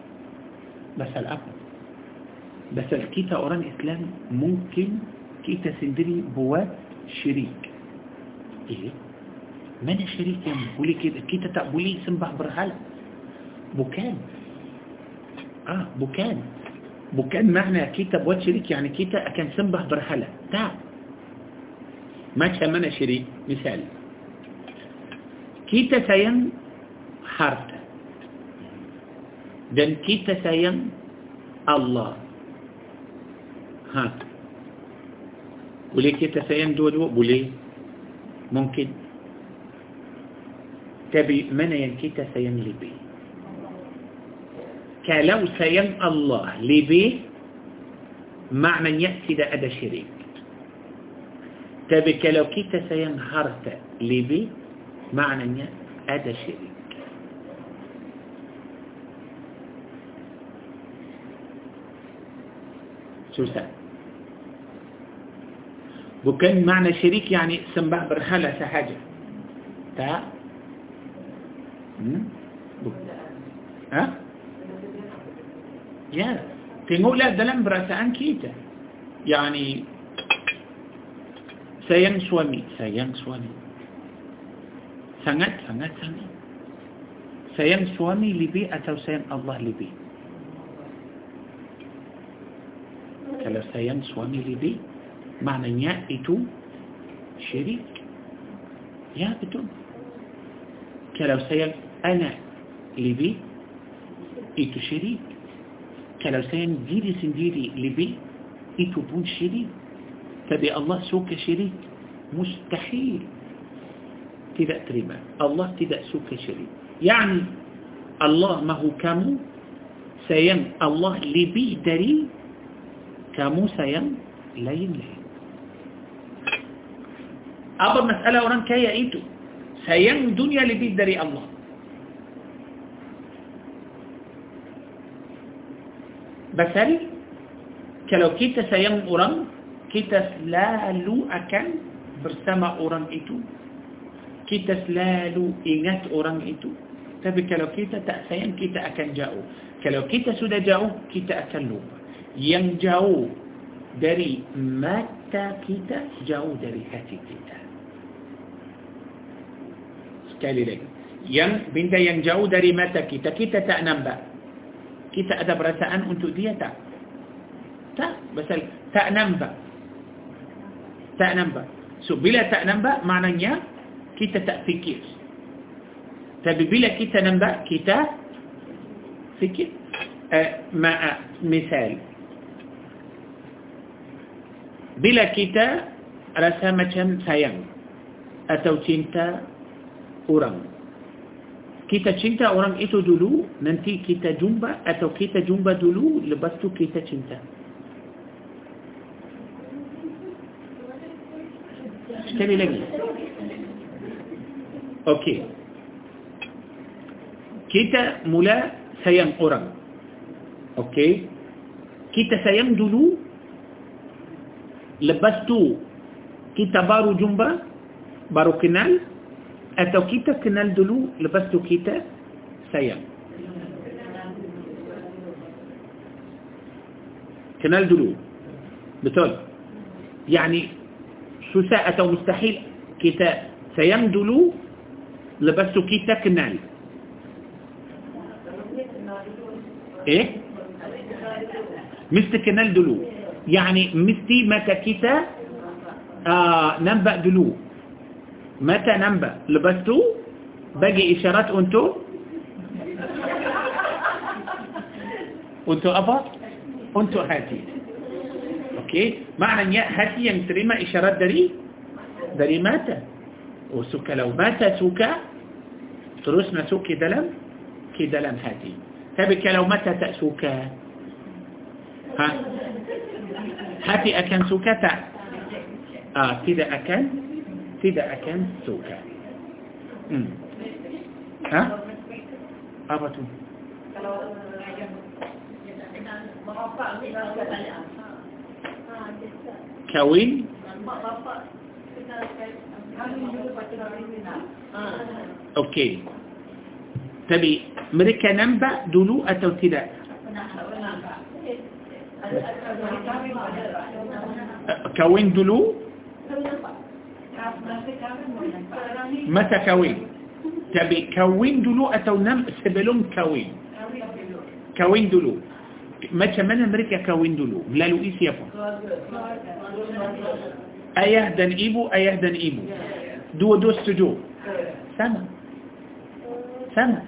بس الأقل بس الكيتا أوران إسلام ممكن كيتا سندري بوات شريك. إيه؟ من شريك يعني؟ يا مولي كده. كيتا تقبلي سنبه برهالة bukan. ah bukan. bukan makna kita buat syirik يعني kita akan sembah berhala tak. bukan makna syirik. misal. kita sayang harta dan kita sayang Allah ha boleh kita sayang dua-dua boleh mungkin tapi mana yang kita sayang lebih kalau sayang Allah lebih maknanya tidak ada syirik tapi kalau kita sayang harta lebih maknanya ada syirik سوسان بكن معنى شريك يعني سمبع برخالة سحاجة. تا؟ ها؟ يا. في لا دلم برسان كيتا يعني سيان سوامي سيان سوامي سنت سنت سنت. سيان سوامي لبي أتو سيان الله لبي ولا sayang suami lebih maknanya itu syirik iaitu kalau sayang anak lebih itu syirik kalau sayang diri sendiri lebih itu pun syirik tapi Allah suka syirik mustahil tidak terima Allah tidak suka syirik يعني Allah mahu kamu سيم الله لبي دري kamu sayang lain-lain. Apa masalah orang kaya itu? Sayang dunia lebih dari Allah. Pasal kalau kita sayang orang, kita selalu akan bersama orang itu. Kita selalu ingat orang itu. Tapi kalau kita tak sayang, kita akan jauh. Kalau kita sudah jauh, kita akan lupa. Yang jauh dari mata kita jauh dari hati kita. Sekali lagi. Yang benda yang jauh dari mata kita kita tak nampak. Kita ada perasaan untuk dia tak? Tak pasal tak nampak. Tak nampak. So bila tak nampak maknanya kita tak fikir. Tapi bila kita nampak kita fikir. Uh, ma misal bila kita rasa macam sayang atau cinta orang. Kita cinta orang itu dulu nanti kita jumpa atau kita jumpa dulu lepas tu kita cinta. Sekali lagi. Okey. Kita mula sayang orang. Okey. Kita sayang dulu lepas tu kita baru jumpa baru kenal atau kita kenal dulu lepas tu kita sayang kenal dulu betul yani susah atau mustahil kita sayang dulu lepas tu kita kenal eh mesti kenal dulu يعني مثلي متى كتا آه، ننبأ دلو. متى ننبأ لبستو؟ باقي إشارات أنتو؟ untuk apa? untuk hati. okay? makna hati yang terima isyarat dari dari mata? pasal kalau mata suka terus naik ke dalam? ke dalam hati. tapi kalau mata tak suka ha? hati akan tak? ah tidak akan. tidak akan suka ha? betul. kahwin okay. tapi mereka nampak dulu atau tidak kahwin dulu متى كوين تبي كوين دلو أتو نم سبلون كوين كوين دلو ما تمنى أمريكا كوين دلو لا لويس يبو أيه دن إيبو أيه دن إيبو. دو دو سجو سامة سامة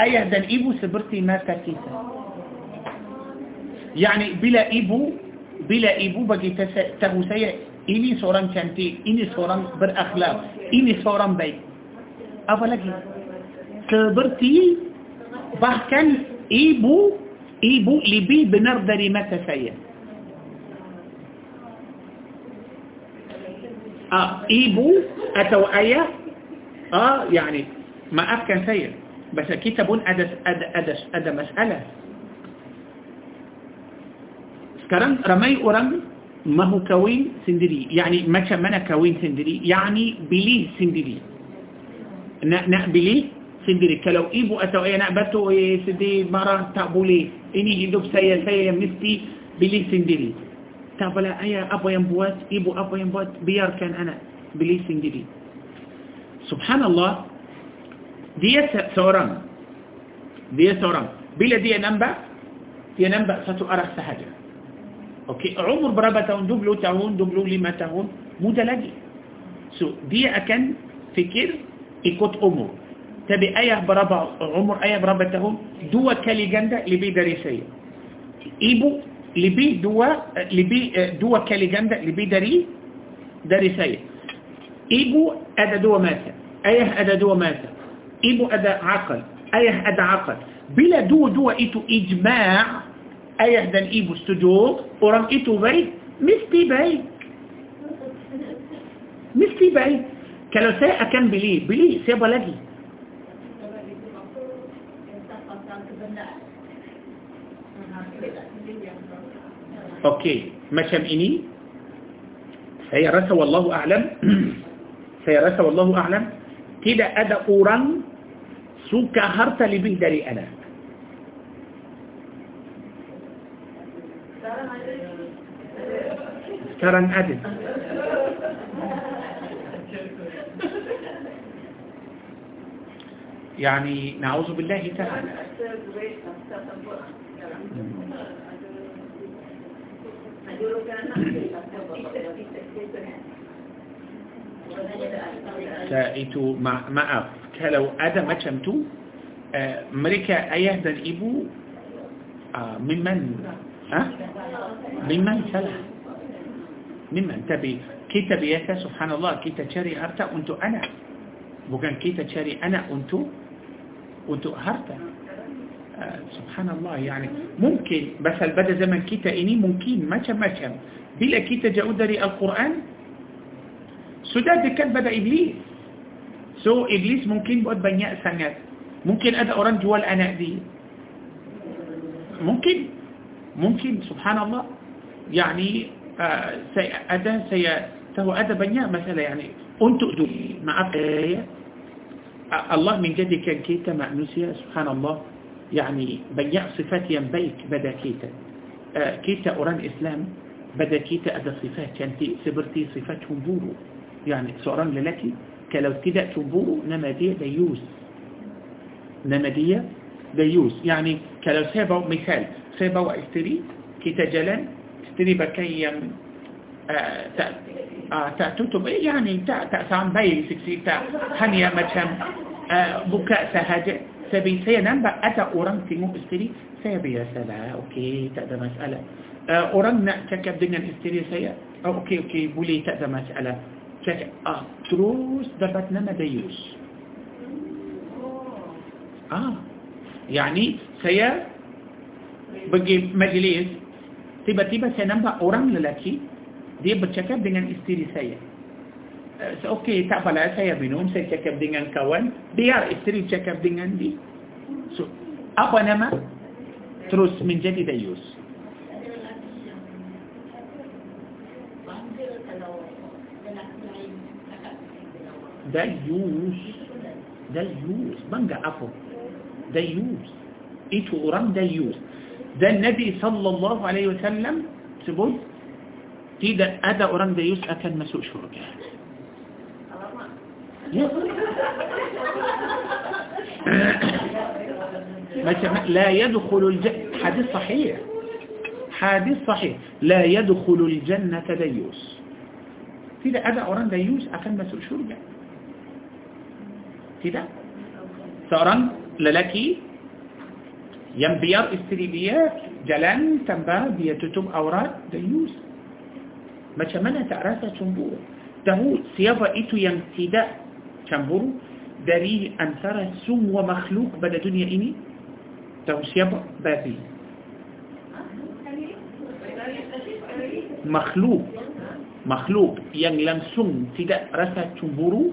أيه دن إيبو سبرتي ما تاكيتا Yani bila ibu, bila ibu bagi tahu saya, ini seorang cantik, ini seorang berakhlak, ini seorang baik. Apa lagi? Seperti bahkan ibu, ibu lebih benar dari mata saya. Ah, ibu atau ayah, ah, yani maafkan saya. Kita pun ada ada ada ada masalah. Sekarang ramai orang mahu kawin sendiri. Yani macam mana kawin sendiri? Yani pilih sendiri. Nak nak pilih sendiri. Kalau ibu atau ayah nak batu, eh, sedih, marah, tak boleh. Ini hidup saya, saya yang mesti pilih sendiri. Tak boleh ayah apa yang buat, ibu apa yang buat, biarkan anak pilih sendiri. Subhanallah, dia seorang. Dia seorang. Bila dia nampak, dia nampak satu arah sahaja. Okey, umur berapa tahun? 20 tahun, 25 tahun, muda lagi. So, dia akan fikir ikut umur. Tapi ayah berapa, umur ayah berapa tahun? Dua kali ganda lebih dari saya. Ibu lebih dua, lebih dua kali ganda lebih dari dari saya. Ibu ada dua mata. Ayah ada dua mata. Ibu ada akal. Ayah ada akal. Bila dua-dua itu ijma' ayah dan ibu setuju orang itu baik mesti baik mesti baik kalau saya akan beli beli siapa lagi Okey, macam ini saya rasa wallahu a'lam saya rasa wallahu a'lam tidak ada orang suka harta lebih dari anak ترى عدل يعني نعوذ بالله تعالى. سائتو ما ما أف كلو أدا ما شمتو أمريكا أيه ذا الإبو آه، من آه؟ من ها من من سلام ممن تبي. كتاب يكا سبحان الله كيتا تشاري هرتا أنت أنا. بقان كتا تشاري أنا أنت أنت هرتا آه، سبحان الله يعني ممكن بس البدا زمن كتا إني ممكن ماشا ماشا Bila kita jauh dari القرآن. Sudah dekat pada إبليس. so so, إبليس mungkin pakai banyak senjata mungkin ada orang jual anak dia. mungkin. mungkin سبحان الله. يعني يعني saya ada saya tahu ada banyak masalah يعني untuk tu maaf saya Allah menjadikan kita manusia subhanallah يعني banyak sifat yang baik pada kita kita orang Islam pada kita ada sifat cantik seperti sifat cemburu yani seorang lelaki kalau tidak cemburu nama dia dayus nama dia dayus yani kalau saya bawa misal saya bawa isteri kita jalan تشتري بكيا آه، آه، تأتوتم يعني تأسان بيل سكسيتا هنيا مجم آه، بكاء سهجة سبي سينام بأتا أوران تيمو استري سبي يا سلا أوكي تأدى مسألة. أوران نأتك بدنا استري سيا أوكي أوكي بولي تأدى مسألة. تك آه تروس دبت نما ديوس. آه يعني سيا بقي مجلس tiba-tiba saya nampak orang lelaki, dia bercakap dengan isteri saya. Uh, Okey, tak apalah, saya minum, saya cakap dengan kawan, biar isteri cakap dengan dia. So, apa nama? Terus menjadi dayus. Dayus. Dayus. Bangga apa? Dayus. Itu orang dayus. ده النبي صلى الله عليه وسلم سبب تيدا أدى أوران بيوس أكن مسوء شركة لا يدخل الجنة حديث صحيح. حديث صحيح. لا يدخل الجنة ديوس تيدا أدا أوران بيوس أكن مسوء شركة تيدا سأران للكي yang biar isteri dia jalan tanpa dia tutup aurat dayus macam mana tak rasa cemburu tahu siapa itu yang tidak cemburu dari antara semua makhluk pada dunia ini tahu siapa babi makhluk makhluk yang langsung tidak rasa cemburu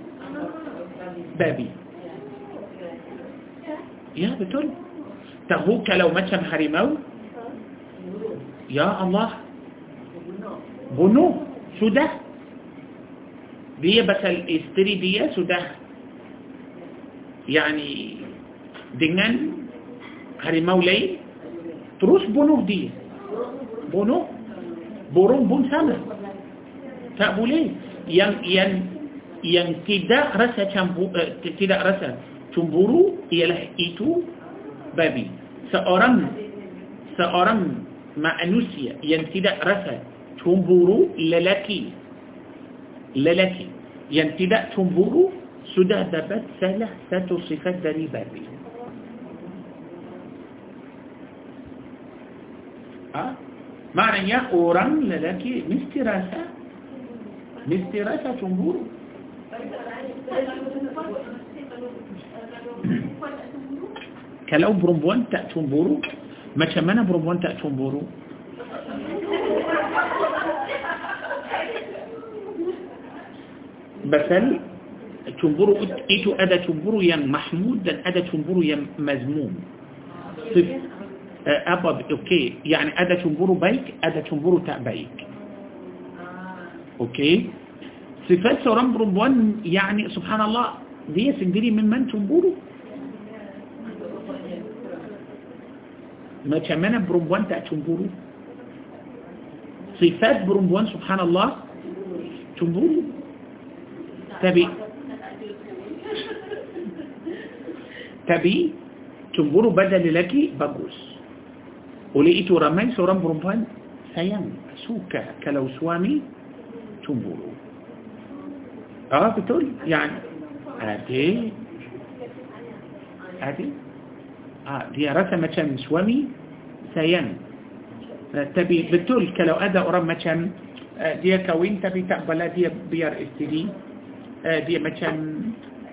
babi ya betul tahu kalau macam harimau? Ya Allah. Bunuh. Sudah. Dia pasal isteri dia sudah. Yani dengan harimau lain terus bunuh dia. Bunuh. Burung pun sama. Tak boleh. Yang yang yang tidak rasa campur uh, tidak rasa cemburu ialah itu babi seorang seorang manusia yang tidak rasa cemburu lelaki lelaki yang tidak cemburu sudah dapat salah satu sifat dari babi ha? maknanya orang lelaki mesti rasa mesti rasa cemburu kalau perempuan tak cemburu? macam mana perempuan tak cemburu? pasal cemburu itu ada cemburu yang محمود أدا تنبرو يم مزموم. صف آه، apa okay. يعني ada cemburu baik ada cemburu tak baik. okay. sifat seorang perempuan يعني سبحان الله dia sendiri memang memang cemburu mana perempuan tak cemburu? Sifat perempuan subhanallah cemburu. Tapi Tapi cemburu pada lelaki bagus. Oleh itu ramai seorang perempuan sayang, suka kalau suami cemburu. Ah betul? Yang ada ada آه، هي رسمة شمي سين آه، تبي بتقول كلو أدا أرمة آه، شم دي كوين تبي تقبلها دي بير استدي دي مثلا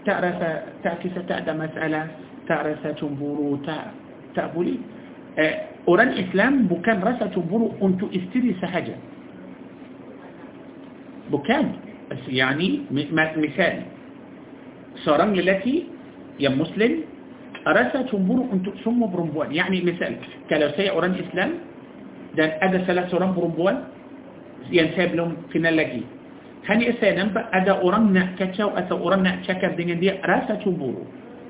تعرف تعكس تأدى مسألة تعرف تنبورو تقبلي أوران إسلام بكان رسا تنبورو أنتو استدي سحجة بكان يعني مثال. سورم للتي يا مسلم rasa cemburu untuk semua perempuan yani misal kalau saya orang Islam dan ada salah seorang perempuan yang saya belum kenal lagi hanya saya nampak ada orang nak kacau atau orang nak cakap dengan dia rasa cemburu.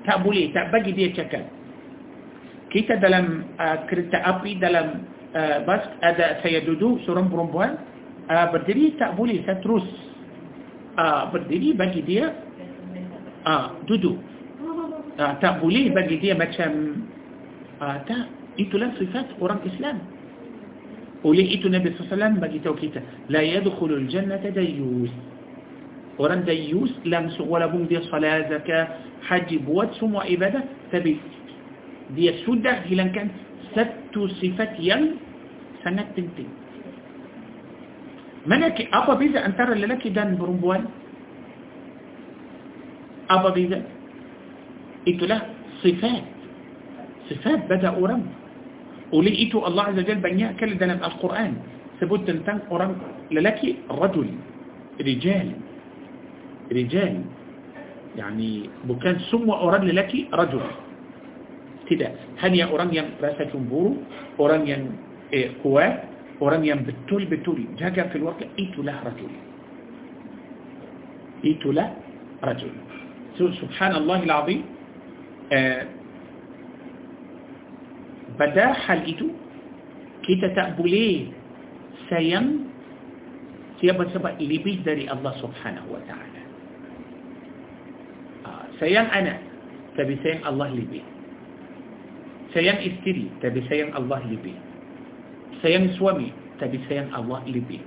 Tak boleh, tak bagi dia cakap. Kita dalam uh, kereta api, dalam uh, bas, ada saya duduk, seorang perempuan, uh, berdiri tak boleh, saya terus uh, berdiri bagi dia uh, duduk. Uh, tak boleh bagi dia macam, uh, tak, itulah sifat orang Islam. Oleh itu Nabi SAW bagi tahu kita, la yadkhulul jannata dayyus. Orang dayyus langsung walaupun dia salat, zakat, haji, buat semua ibadah, tapi dia sudah hilangkan satu sifat yang sangat penting. Mana apa beza antara lelaki dan perempuan? Apa beza? Itulah sifat. Sifat pada orang. Oleh itu Allah Azza Jal banyak kali dalam Al-Quran sebut tentang orang lelaki rajul, rijal. Rijal. Yani bukan semua orang lelaki rajul. Tidak. Hanya orang yang rasa cemburu, orang yang eh, kuat, orang yang betul-betul jaga keluarga, itulah rajul. Itulah rajul. So, subhanallah al-azim, eh, pada hal itu, kita tak boleh sayang siapa sebab lebih dari Allah subhanahu wa ta'ala. sayang anak, tapi sayang Allah lebih. Sayang istri, tapi sayang Allah lebih. Sayang suami, tapi sayang Allah lebih.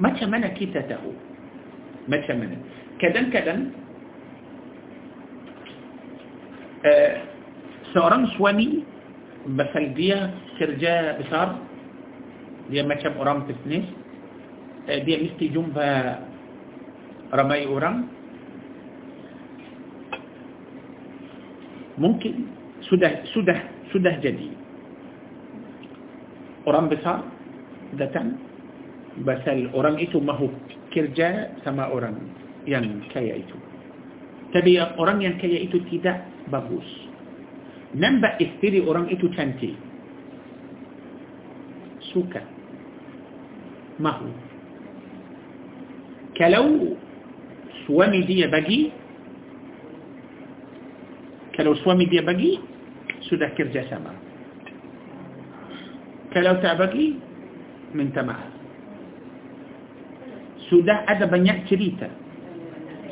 Macam mana kita tahu? Macam mana? Kadang-kadang uh, seorang suami pasal dia kerja besar, dia macam orang bisnis, uh, dia mesti jumpa ramai orang, mungkin sudah sudah sudah jadi. Orang besar datang pasal orang itu mahu kerja sama orang yang kaya itu. Tapi orang yang kaya itu tidak bagus. Nampak istri orang itu cantik. Suka. Mahu. Kalau suami dia bagi kalau suami dia bagi sudah kerjasama kalau tak bagi minta maaf. Sudah ada banyak cerita.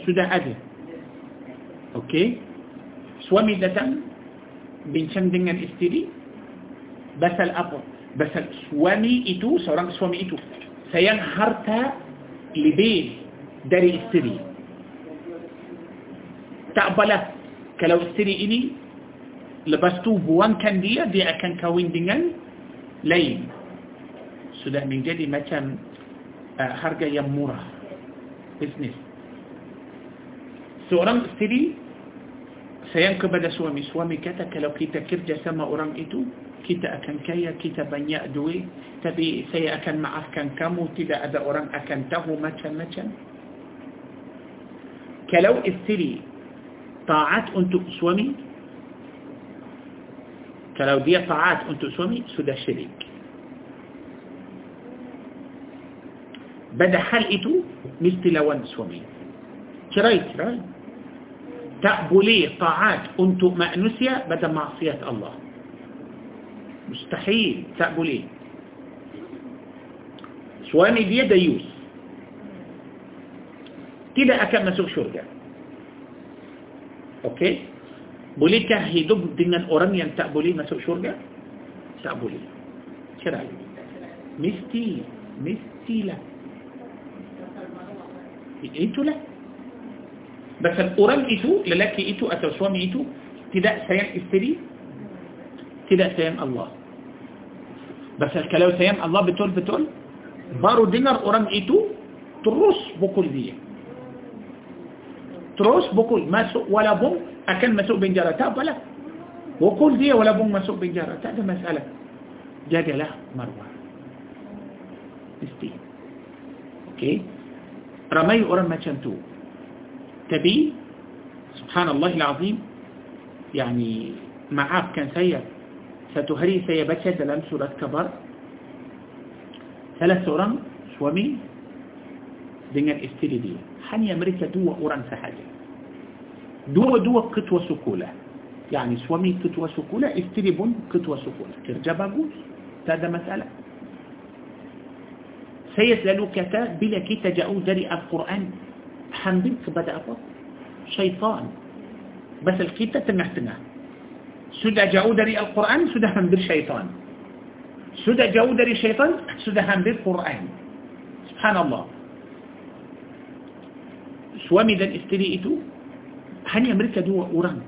Sudah ada. Okey suami datang bincang dengan istri pasal apa? Pasal suami itu seorang suami itu. Sayang harta lebih dari istri tak balas kalau istri ini lepas tu buangkan dia dia akan kahwin dengan lain. Sudah menjadi macam uh, harga yang murah. Bisnis seorang istri sayang kepada suami suami kata kalau kita kerja sama orang itu kita akan kaya kita banyak duit tapi saya akan maafkan kamu tidak ada orang akan tahu macam-macam kalau istri taat untuk suami kalau dia taat untuk suami sudah syirik pada hal itu mesti lawan suami cerai cerai تعبوا ليه طاعات أنتم مانوسيا بدل معصية الله. مستحيل تعبوا سواني دي ديوس. كده أكاد مسوك شرجة أوكي؟ بوليكا هيدوب دينا الأورانيا تعبوا ليه مسوك شرجة تعبوا ليه كرا مستيل مستيلة إنتو لأ. Pasal orang itu, lelaki itu atau suami itu tidak sayang istri, tidak sayang Allah. Pasal kalau sayang Allah betul-betul, baru dengar orang itu, terus pukul dia. terus bukul masuk walaupun akan masuk penjara tak apalah bukul dia walaupun masuk penjara tak ada masalah jagalah marwah mesti okey ramai orang macam tu tapi subhanallah alazim yani maafkan saya satu hari saya baca dalam surat kabar salah seorang suami dengan istri dia hanya mereka dua orang sahaja dua-dua ketua sekolah yani suami ketua sekolah istri pun ketua sekolah kerja bagus tak ada masalah saya selalu kata bila kita jauh dari Al-Quran hampir kepada apa? syaitan pasal kita tengah-tengah sudah jauh dari Al-Quran sudah hampir syaitan sudah jauh dari syaitan sudah hampir Quran subhanallah suami dan istri itu hanya mereka dua orang.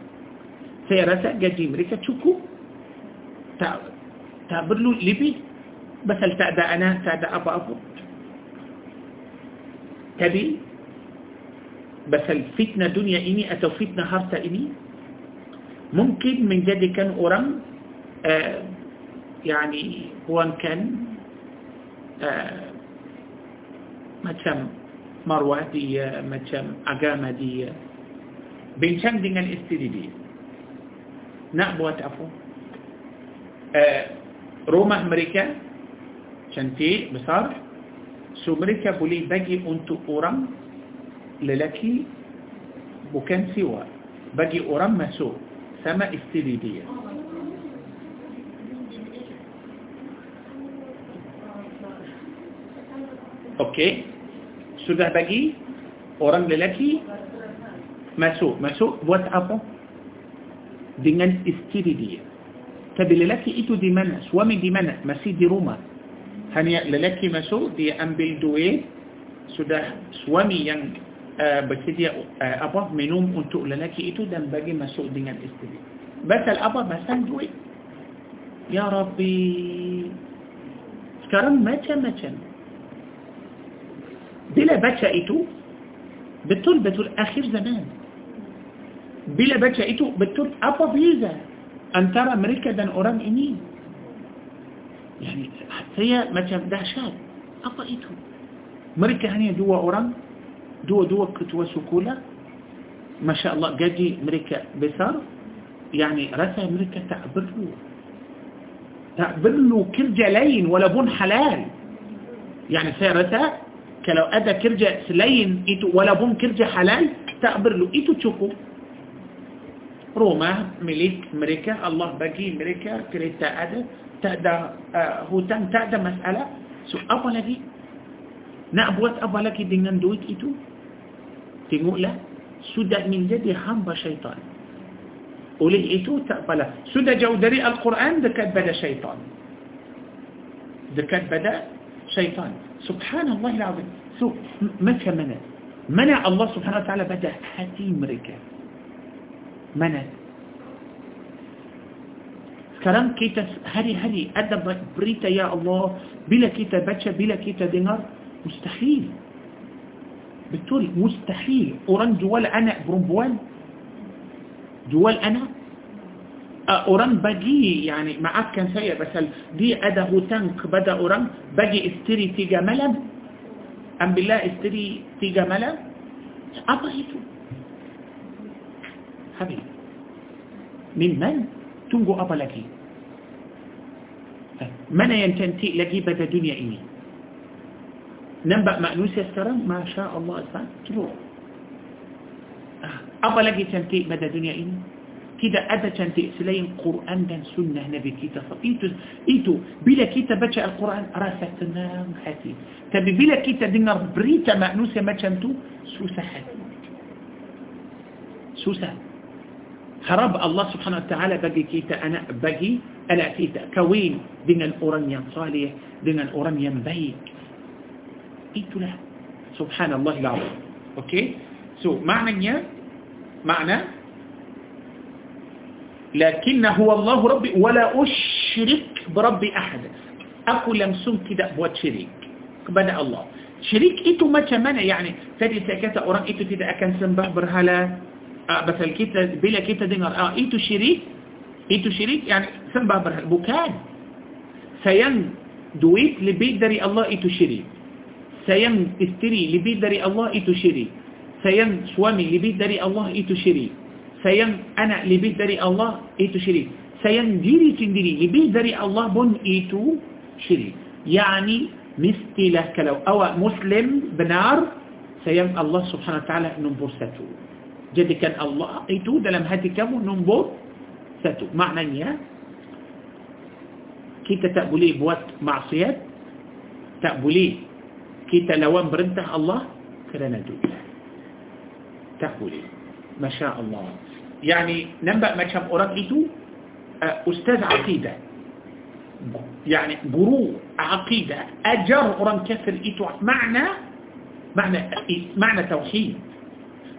Saya rasa gaji mereka cukup tak tak perlu lebih pasal tak ada anak tak ada apa-apa tapi pasal fitnah dunia ini atau fitnah harta ini mungkin menjadikan orang uh, yani puankan uh, macam marwah dia macam agama dia bincang dengan isteri dia nak buat apa uh, rumah mereka cantik besar so mereka boleh bagi untuk orang siwa bagi orang masuk sama isteri dia Okey. Sudah bagi orang lelaki masuk. Masuk buat apa? Dengan isteri dia. Tapi lelaki itu di mana? Suami di mana? Masih di rumah. Hanya lelaki masuk, dia ambil duit. Sudah suami yang uh, bersedia uh, apa minum untuk lelaki itu dan bagi masuk dengan isteri. Basal apa? Basal duit. Ya Rabbi. Sekarang macam-macam. bila baca itu betul-betul akhir zaman bila baca itu betul apa beza antara mereka dan orang ini يعني saya macam dahsyat apa itu mereka hanya dua orang dua dua ketua sekolah ما شاء الله gaji mereka besar يعني rasa mereka tak bolehlah tak bolehlah kerja lain walaupun halal. يعني serta kalau ada kerja lain walaupun kerja halal tak bolehlah itu cukup. rumah milik mereka Allah bagi mereka kereta ada tak ada آه، هو tak ada masalah. soal apa lagi nak buat apa lagi dengan duit itu tengoklah sudah menjadi hamba syaitan oleh itu tak apalah sudah jauh dari Al-Quran dekat pada syaitan dekat pada syaitan subhanallah العظيم so macam mana mana Allah subhanahu wa ta'ala pada hati mereka mana sekarang kita hari-hari ada berita ya Allah bila kita baca bila kita dengar mustahil بتقول مستحيل. أوران جوال أنا برومبوان جوال أنا؟ أوران بجي يعني معاك كان سيء بس دي أده تنك بدا أوران. بجي استري تيجا ملم أم بالله استري في ملم أبغيته. حبيبي. من من؟ تنجو أبا لكي طيب. من ينتنتي لكي بدا دنيا إيمي nampak manusia sekarang Masya Allah cuba apa lagi cantik pada dunia ini tidak ada cantik selain Quran dan sunnah Nabi kita itu itu bila kita baca Al-Quran rasa tenang hati tapi bila kita dengar berita manusia macam tu susah hati susah harap Allah subhanahu wa ta'ala bagi kita anak bagi anak kita kawin dengan orang yang salih dengan orang yang baik itulah subhanallah al-azim okay so maknanya makna لكن هو الله ربي ولا أشرك بربي أحد أكو شريك kepada Allah syirik itu macam mana yani tadi saya kata orang itu tidak akan sembah berhala uh, pasal kita bila kita dengar ah, itu syirik itu syirik yani sembah berhala bukan sayang duit lebih dari Allah itu syirik sayang isteri lebih dari Allah itu syirik sayang suami lebih dari Allah itu syirik sayang anak lebih dari Allah itu syirik sayang diri sendiri lebih dari Allah pun itu syirik يعني mestilah kalau awak مسلم benar sayang الله سبحانه وتعالى nombor satu. jadikan Allah itu dalam hati kamu nombor satu. maknanya kita tak boleh buat maksiat tak boleh kita lawan perintah Allah kerana dunia tak boleh Masya Allah يعني nampak macam orang itu ustaz akidah يعني guru akidah ajar orang kafir itu makna makna makna توحيد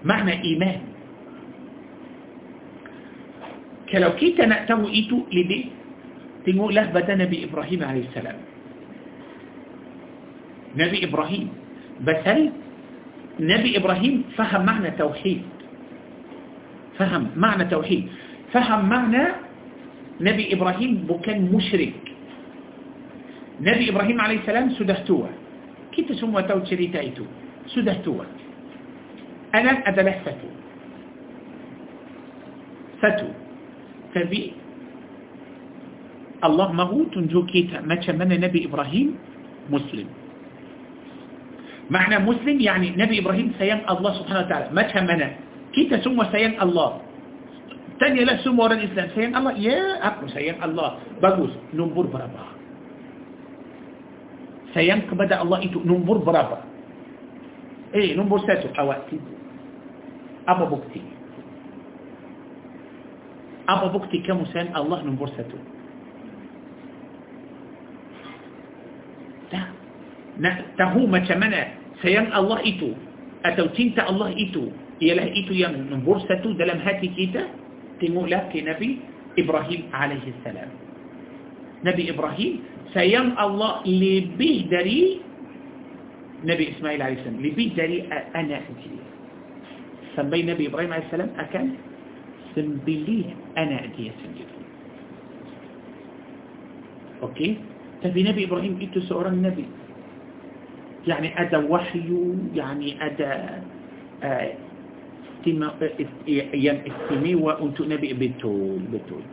معنى إيمان kalau kita nak tahu itu lebih tengoklah badan Nabi نبي إبراهيم. بس هل نبي إبراهيم فهم معنى توحيد؟ فهم معنى توحيد. فهم معنى نبي إبراهيم بكان مشرك. نبي إبراهيم عليه السلام سدهتوه. كيف سموا تاو تشريتايتو سدهتوه. أنا أدلة فتو. فتو. فبي الله مغوت جو كيتا ما كان نبي إبراهيم مسلم. معنى مسلم يعني نبي إبراهيم سيان الله سبحانه وتعالى. ما تهمنا كيف سمو سيان الله. تاني لا سمو وراء الإسلام. سيان الله. يا أقو سيان الله. tapi nombor berapa sayang kepada Allah itu nombor berapa إيه nombor satu. حواتي apa bukti apa bukti kamu sayang Allah nombor satu. Nak tahu macam mana sayang Allah itu atau cinta Allah itu ialah itu yang nombor satu dalam hati kita tengoklah ke Nabi Ibrahim alaihi salam Nabi Ibrahim sayang Allah lebih dari Nabi Ismail alaihi salam lebih dari anak dia sampai Nabi Ibrahim alaihi salam akan sembelih anak dia sendiri okey tapi Nabi Ibrahim itu seorang Nabi يعني أدى وحي يعني أدى آه، يم استمي وأنت نبي بتول بتول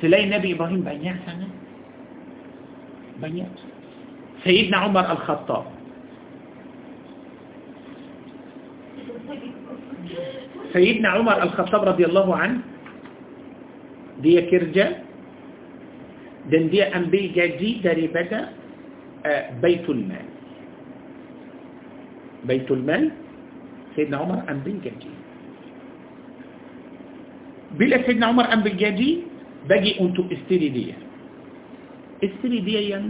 سلين نبي إبراهيم بنيا سنة؟ بنيا سيدنا عمر الخطاب. سيدنا عمر الخطاب رضي الله عنه دي كرجة دن دي أنبي جديد دربدا آه، بيت المال. بيت المال سيدنا عمر ambil gaji bila سيدنا عمر ambil gaji bagi untuk isteri dia. isteri dia yang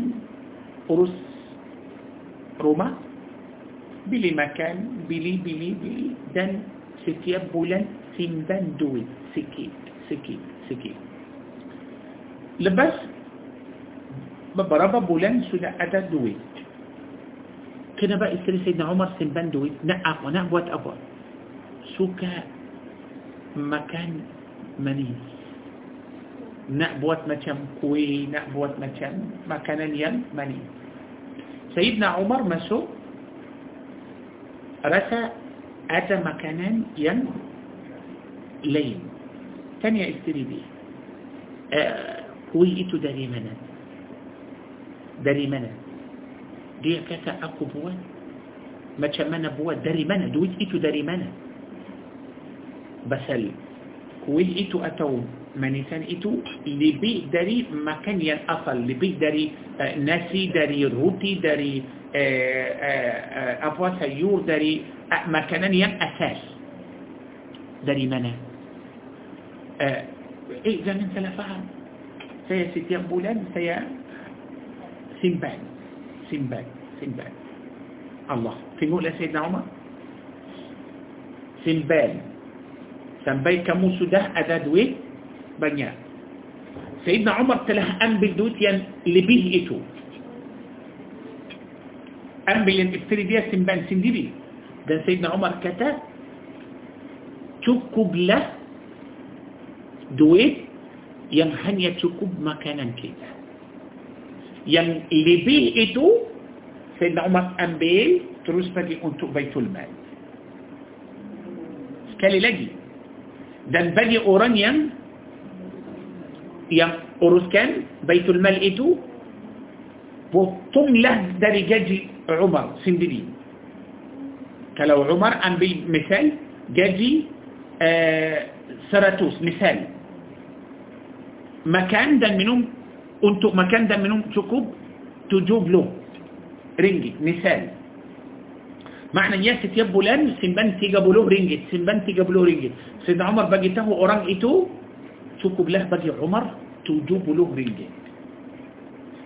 urus rumah. beli makan beli beli beli. dan setiap bulan simpan duit sikit sikit sikit. lepas ببربا بولن سنة أدى دوي كنا بقى يسري سيدنا عمر سنبندوي نقع ونقع بوات أبوة سوكا مكان منيس نقع بوات مكان كوي نقع بوات مكان مكان ين منيس سيدنا عمر ما مسو رسى أتا مكان ين لين تانية إستري بي. آه، كوي إتو داري منا داري منا dia kata aku buat macam mana buat dari mana duit itu dari mana basal kuih itu atau manisan itu lebih dari makan yang asal lebih dari uh, nasi dari roti dari uh, uh, uh, apa sayur dari uh, makanan yang asas dari mana uh, eh jangan salah faham saya setiap bulan saya simpan سنباد سنباد الله في مولى سيدنا عمر سنباد سنباد كم ده أداد ويه بنيا سيدنا عمر تلاه أم اللي بيه إتو أم بالين ابتري بيه سنبان سنديبي ده سيدنا عمر كتب تكب له دويت ينهن يتكب مكانا كده yang lebih itu Sayyidina Umar ambil terus bagi untuk Baitul Mal sekali lagi dan bagi orang yang yang uruskan Baitul Mal itu potonglah dari gaji Umar sendiri kalau Umar ambil misal gaji uh, 100 misal makan dan minum untuk makan dan minum cukup 70 ringgit misal maknanya setiap bulan simpan 30 ringgit simpan 30 ringgit Sayyidina Umar bagi tahu orang itu cukuplah bagi Umar 70 ringgit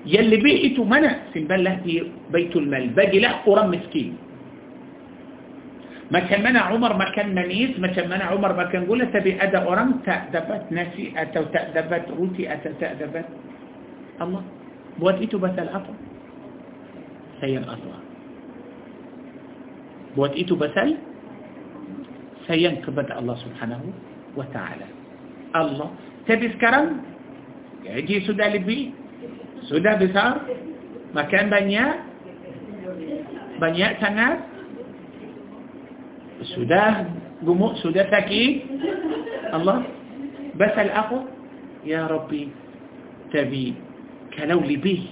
yang lebih itu mana simpanlah di Baitul Mal bagilah orang miskin macam mana Umar makan manis macam mana Umar makan gula tapi ada orang tak dapat nasi atau tak dapat roti atau tak dapat Allah. Buat itu pasal apa? Sayang Allah. Buat itu pasal sayang kepada Allah subhanahu wa ta'ala. Allah. Tapi sekarang, gaji sudah lebih, sudah besar, makan banyak, banyak sangat, sudah gemuk, sudah sakit, Allah, basal apa? Ya Rabbi, tapi كلو لبيه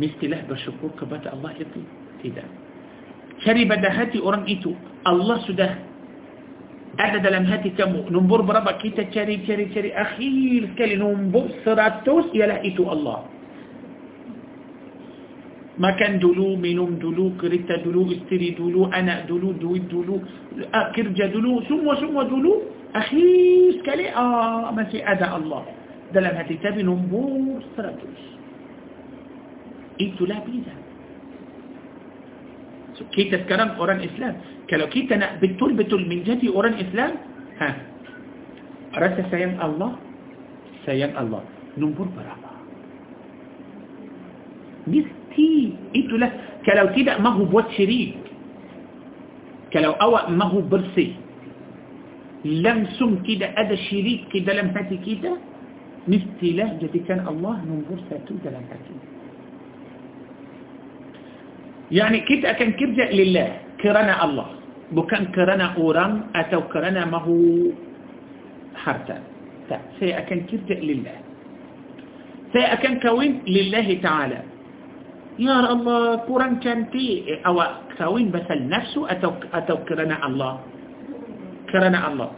مثل لحبة شكور كبات الله يطي tidak syirik di hati orang itu. Allah sudah. ada dalam hati kamu nombor berapa kita cari cari cari. akhir kali nombor seratus ialah itu Allah. makan dulu minum dulu kereta dulu isteri dulu anak dulu duit dulu kerja dulu semua semua dulu. akhir kali ah masih ada Allah. Dalam hati tapi nombor seratus itulah beza kita sekarang orang Islam kalau kita nak betul-betul menjadi orang Islam ha rasa sayang Allah sayang Allah nombor berapa mesti itulah kalau tidak mahu buat syirik kalau awak mahu bersih langsung tidak ada syirik di dalam hati kita mestilah jadikan Allah nombor satu dalam hati Yani kita akan kerja lillah kerana Allah bukan kerana orang atau kerana mahu harta tak saya akan kerja lillah saya akan kawin lillahi ta'ala ya Allah kurang cantik eh, awak kawin pasal nafsu atau atau kerana Allah kerana Allah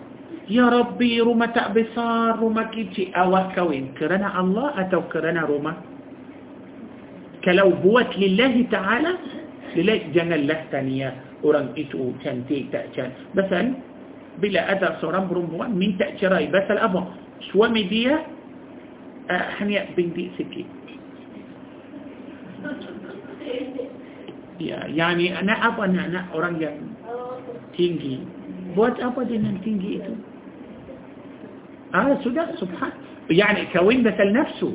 Ya Rabbi rumah tak besar rumah kecil awak kawin kerana Allah atau kerana rumah kalau buat lillahi ta'ala Lillahi janganlah tanya orang itu cantik tak cantik Pasal bila ada seorang perempuan minta cerai Pasal apa? Suami dia uh, hanya binti sikit Ya, يعني anak apa nak nak orang yang tinggi Buat apa dengan tinggi itu? ah sudah سبحان. يعني kahwin مثل نفسه.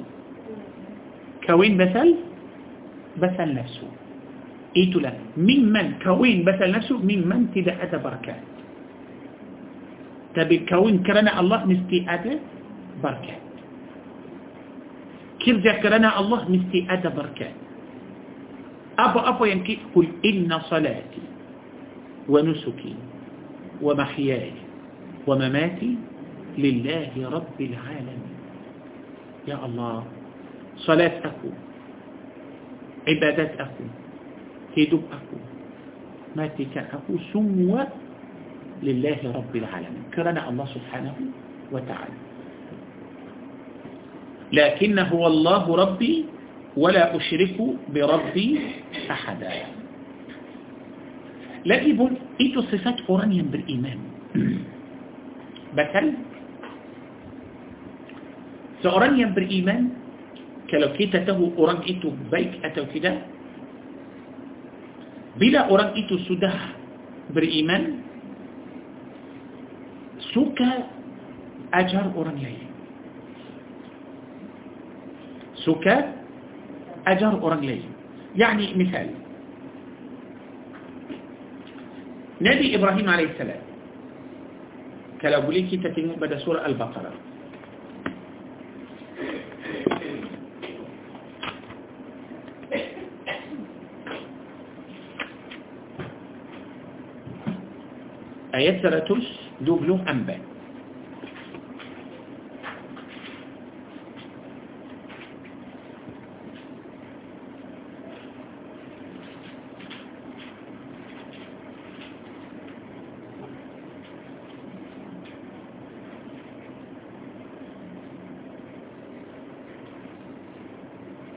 kahwin مثل مثل نفسه. itulah. memang kahwin مثل نفسه memang tidak ada berkat tapi kahwin kerana Allah mesti ada berkat كيف ذكرنا الله مستي ادى بركات أبو أبو ينكي قل إن صلاتي ونسكي ومحياي ومماتي لله رب العالمين. يا الله صلاتك صلاتكم هدوءك ما ماتكاءكم سموا لله رب العالمين. كرنا الله سبحانه وتعالى. لكن هو الله ربي ولا أشرك بربي أحدا. لكن إيه صفات قرانيا بالإيمان بكل seorang yang beriman kalau kita tahu orang itu baik atau tidak Bila orang itu sudah beriman suka ajar orang lain suka ajar orang lain يعني مثال Nabi Ibrahim AS kalau boleh kita tengok pada surah Al-Baqarah ayat 124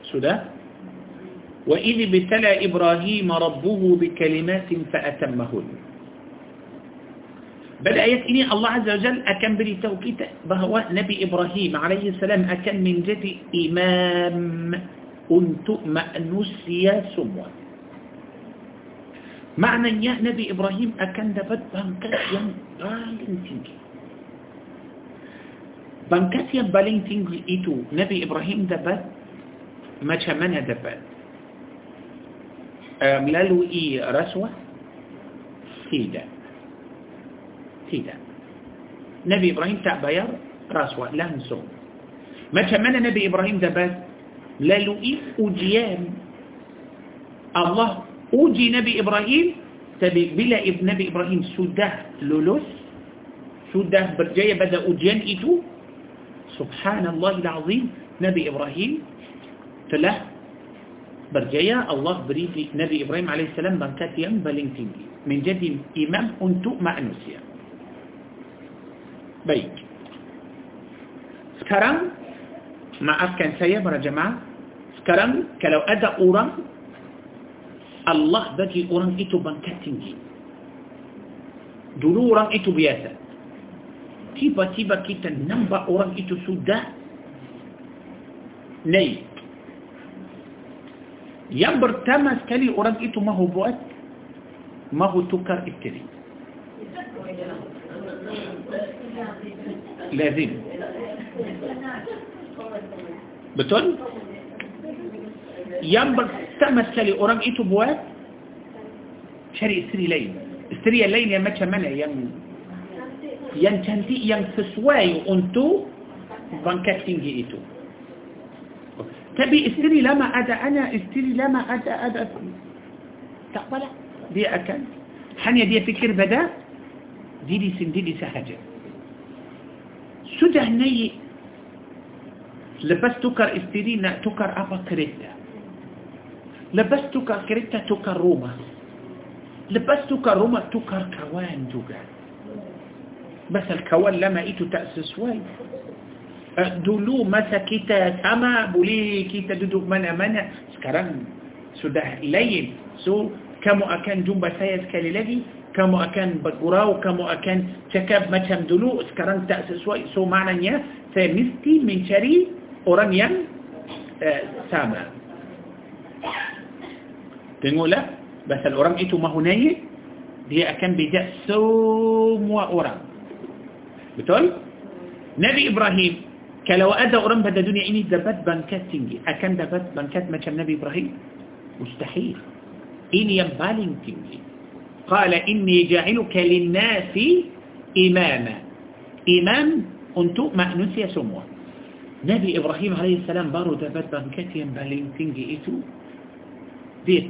sudah وإذ ابتلى إبراهيم ربه بكلمات فأتمهن. pada ayat ini الله عز وجل akan beritahu kita bahawa نبي إبراهيم عليه السلام akan menjadi imam untuk manusia semua maknanya Nabi Ibrahim akan dapat pangkat yang paling tinggi pangkat yang paling tinggi itu Nabi Ibrahim dapat macam mana dapat. أملالو إي رسوة؟ سيدك تيدا نبي إبراهيم تعبير رسوة لانسون ما تشمل نبي إبراهيم دبات للوئي أجيان الله أجي نبي إبراهيم بلا ابن نبي إبراهيم سده لولوس سده برجاية بدأ أجيان إتو سبحان الله العظيم نبي إبراهيم تله برجاية الله بريد نبي إبراهيم عليه السلام بانكات ينبلين من جد إمام أنتو مع نسيان baik sekarang maafkan saya para jemaah sekarang kalau ada orang Allah bagi orang itu bangkat tinggi dulu orang itu biasa tiba-tiba kita nampak orang itu sudah naik yang pertama sekali orang itu mahu buat mahu tukar istri lazim betul yang pertama sekali orang itu buat cari istri lain istri lain yang macam mana yang yang cantik yang sesuai untuk bangkat tinggi itu Tapi istri lama ada anak, istri lama ada ada. Tak apalah. Dia akan. Hanya dia fikir pada diri sendiri sahaja. Sudah naik. Lepas tukar istri nak tukar apa kereta. Lepas tukar kereta tukar rumah. Lepas tukar rumah tukar kawan juga. Pasal kawan lama itu tak sesuai. dulu masa kita sama boleh kita duduk mana-mana sekarang sudah lain so kamu akan jumpa saya sekali lagi kamu akan bergurau kamu akan cakap macam dulu sekarang tak sesuai so maknanya saya mesti mencari orang yang uh, sama tengoklah pasal orang itu mahu naik dia akan bijak semua orang betul Nabi Ibrahim Kalau ada orang pada dunia ini dapat bangkat tinggi, akan dapat bangkat macam Nabi Ibrahim? Mustahil. Ini yang paling tinggi. قال إني جاعلك للناس إماما. imam untuk manusia semua. نبي إبراهيم عليه السلام baru dapat pangkat yang paling tinggi itu dia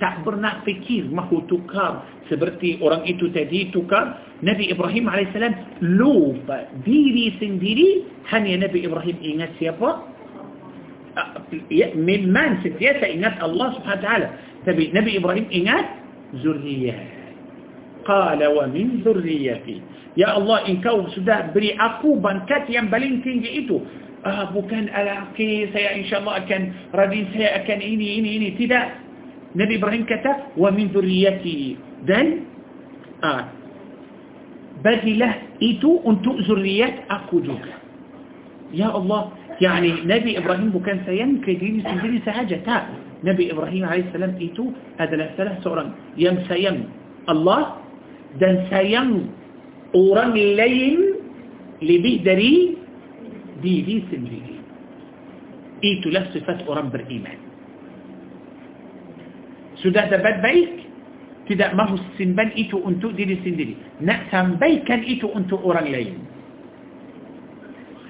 tak pernah fikir mahu takabur. seperti orang itu tadi takabur. نبي إبراهيم عليه السلام lupa. diri sendiri. hanya Nabi Ibrahim ingat siapa من من siapa ingat الله سبحانه وتعالى. نبي إبراهيم إنات qala wa min zurriyati ya Allah engkau sudah beri aku bangkat yang paling tinggi itu ah, bukan alaki saya insyaAllah akan radin saya akan ini ini ini tidak Nabi Ibrahim kata wa min zurriyati dan ah, bagilah itu untuk zurriyat aku juga ya Allah yani Nabi Ibrahim bukan sayang ke diri sendiri sahaja tak نبي إبراهيم عليه السلام إيتو هذا الثلاث أوران يم سيم الله دن سيم أوران الليل لبيدري دي دي سنجي إيتو له صفات أوران بالإيمان. سودا ده بات بيك تدا ما هو السنبان إيتو أنتو دي دي سنجي نأتم بيكا إيتو أنتو أوران الليل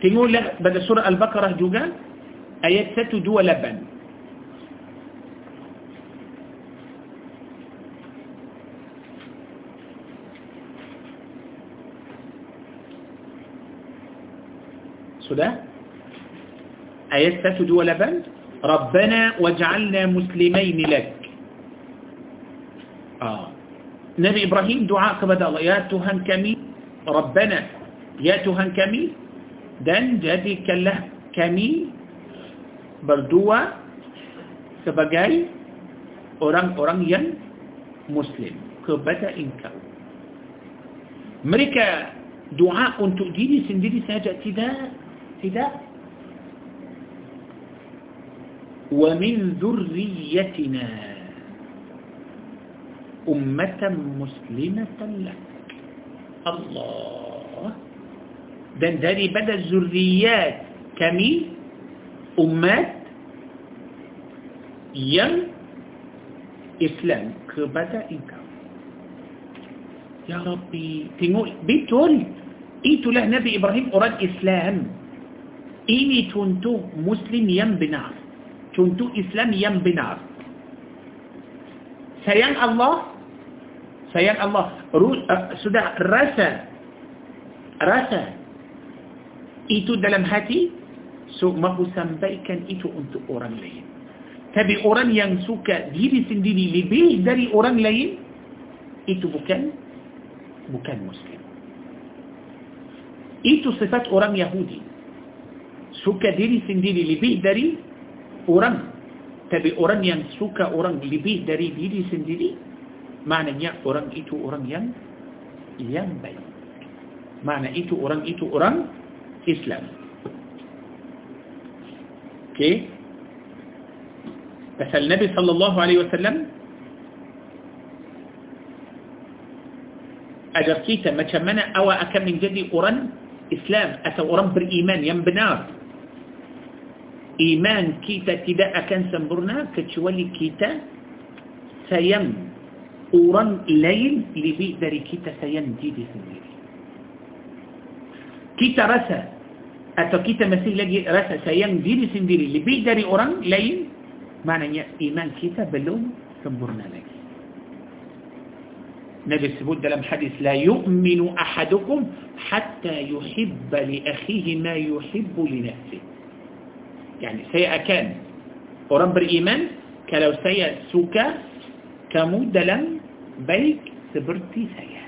تقول له بدا سورة البقرة جوجان ayat satu dua lapan. Sudah ayat 128 ربنا واجعلنا مسلمين لك ah. نبي إبراهيم doa kepada Allah ya Tuhan kami Rabbana ya Tuhan kami dan jadikanlah kami berdua sebagai orang-orang yang muslim kepada engkau mereka doa untuk diri sendiri saja tidak الابتداء ومن ذريتنا أمة مسلمة لك. الله. دندري بدأ الزريات كمي أمات يم إسلام. كبدأ إنك. يا ربي. تنقل بيتول. إيتو له نبي إبراهيم أراد إسلام. Ini contoh Muslim yang benar contoh Islam yang benar sayang Allah sayang Allah uh, sudah rasa rasa itu dalam hati so mahu sampaikan itu untuk orang lain tapi orang yang suka diri sendiri lebih dari orang lain itu bukan bukan muslim itu sifat orang Yahudi suka diri sendiri lebih dari orang tapi orang yang suka orang lebih dari diri sendiri maknanya orang itu orang yang yang baik makna itu orang itu orang Islam okay pasal Nabi sallallahu alaihi wasallam ajar kita macam mana awak akan menjadi orang Islam atau orang beriman yang benar iman kita tidak akan sempurna kecuali kita sayang orang lain lebih dari kita sayang diri sendiri kita rasa atau kita masih lagi rasa sayang diri sendiri lebih dari orang lain makna iman kita belum sempurna lagi. نبي السبوت دلم حديث لا يؤمن أحدكم حتى يحب لأخيه ما يحب لنفسه. يعني saya akan orang beriman kalau saya suka kamu dalam baik seperti saya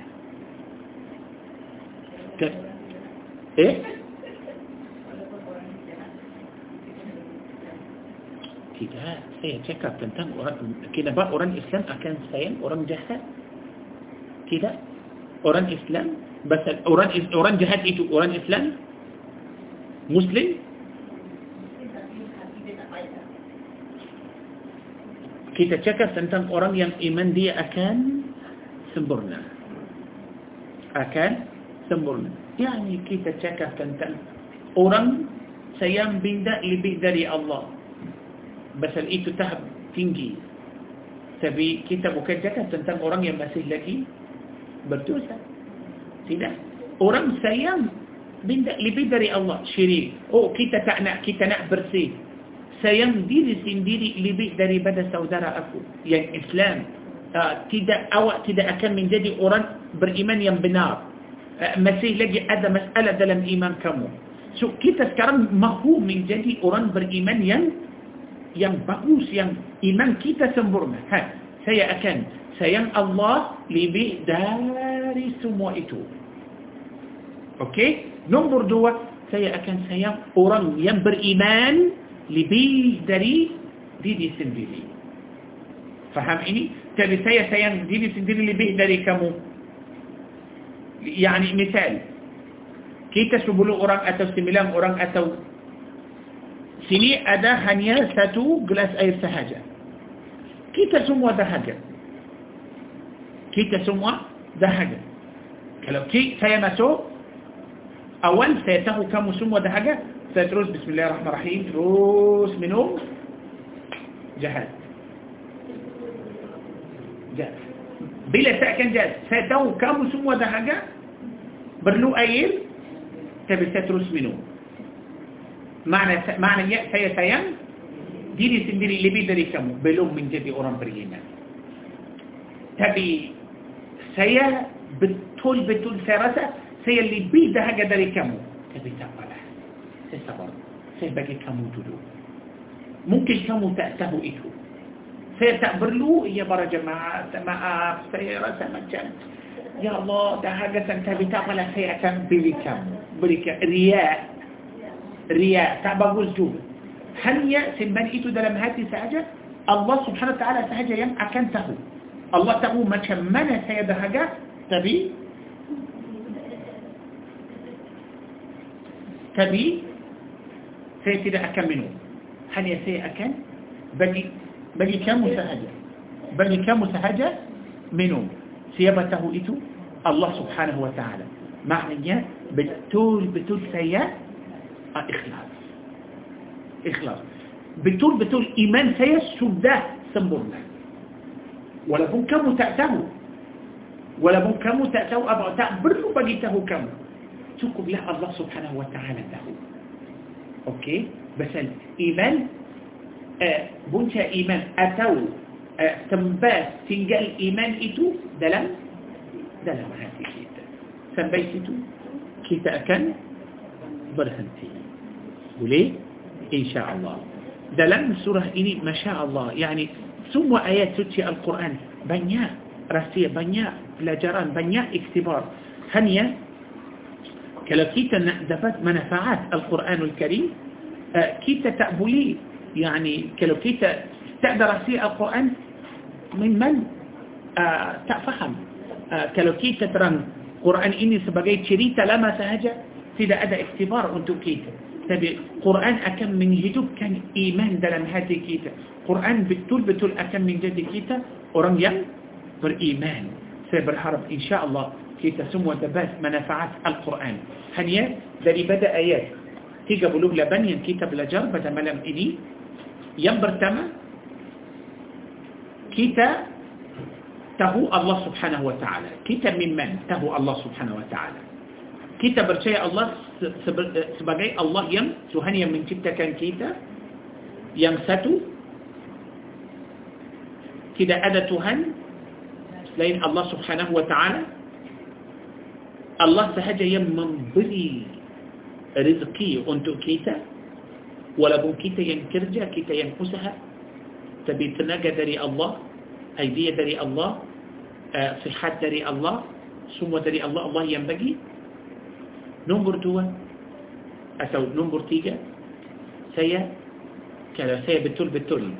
Ke, eh tidak saya cakap tentang orang kenapa orang Islam akan sayang orang jahat tidak orang Islam basal orang orang jahat itu orang Islam Muslim kita cakap tentang orang yang iman dia akan sempurna. Akan sempurna. Yani kita cakap tentang orang sayang benda lebih dari Allah. Pasal itu tahap tinggi. Tapi kita bukan cakap tentang orang yang masih lagi berdosa tidak. Orang sayang benda lebih dari Allah. Syirik. Oh kita tak nak kita nak bersih sayang diri sendiri lebih daripada saudara aku. Yang Islam uh, tidak awak tidak akan menjadi orang beriman yang benar. Uh, masih lagi ada masalah dalam iman kamu. So kita sekarang mahu menjadi orang beriman yang yang bagus yang iman kita sempurna. Ha, saya akan sayang Allah lebih dari semua itu. Okey, nombor dua saya akan sayang orang yang beriman lebih dari diri sendiri. فهم إني؟ طيب tapi saya sayang diri sendiri lebih dari kamu? يعني misal. kita sepuluh orang atau? sembilan orang atau? سيني أدا هنيا ساتو جلاس أي سهاجة. كيتا سموا دهاجة؟ كيتا سموا دهاجة؟ كلو كي سيانا سو أول سيتاهو كمو سموا دهاجة؟ تدرس بسم الله الرحمن الرحيم. دروس منه جهاد جهاد بلا شك جهاد ستو كامو سمو ذا حاجة؟ برلو أيل. طيب تبي تدرس منه معنى س... معنى يا سي سيان ديري سندري اللي بيدري كامو. بلوم من جدي أوران برينا تبي طيب سيا بتول بتول سيرسة سيا اللي بيدها قدر كم تبي تقرأ تصبر سيبقى كموت دو ممكن كمو تأته إتو سيتأبر له إيا برا جماعة سماء سيرا سماء يا الله ده هاجة سنتا بتاقى لا سيأتم بلكم بلكم رياء رياء تعبى جزدو هل يا سنبان إتو دلم هاتي سأجا الله سبحانه وتعالى سأجا يم أكنته الله تقول ما كمنا سيد هاجة تبي تبي saya tidak akan minum hanya saya akan bagi bagi kamu sahaja bagi kamu sahaja minum siapa tahu itu Allah subhanahu wa ta'ala maknanya betul-betul saya uh, ikhlas. Ikhlas. Betul-betul iman saya sudah sempurna. Walaupun kamu tak tahu. Walaupun kamu tak tahu apa, tak perlu bagi tahu kamu. Cukuplah Allah subhanahu wa ta'ala tahu. Okey? Pasal iman, uh, punca iman atau uh, sembas tinggal iman itu dalam dalam hati kita. Sampai situ kita akan berhenti. Boleh? InsyaAllah. Dalam surah ini, Masya Allah, yani semua ayat suci Al-Quran banyak rahsia, banyak pelajaran, banyak iktibar. Hanya kalau kita nak dapat manfaat Al-Quranul Karim, kita tak boleh, yani kalau kita tak ada rahsia Al-Quran, memang tak faham. Kalau kita terang Quran ini sebagai cerita lama sahaja tidak ada iktibar untuk kita tapi Quran akan menghidupkan iman dalam hati kita Quran betul-betul akan menjadi kita orang yang beriman saya berharap insyaAllah في تسمو دبات منافعات القرآن. هنيا داري بدأ آيات. تيجا بلوغ لبنيا كتاب لجر بدا ملم إني. ينبر تما. كتا تهو الله سبحانه وتعالى. كتا من من؟ تهو الله سبحانه وتعالى. كتا برشاية الله سبقاي الله يم. سهنيا من كتا كان كتا يم ساتو كدا أدا تهن لين الله سبحانه وتعالى. Allah sahaja yang memberi rezeki untuk kita walaupun kita yang kerja kita yang usaha tapi tenaga dari Allah idea dari Allah uh, sihat dari Allah semua dari Allah Allah yang bagi nombor dua atau nombor tiga saya kalau saya betul-betul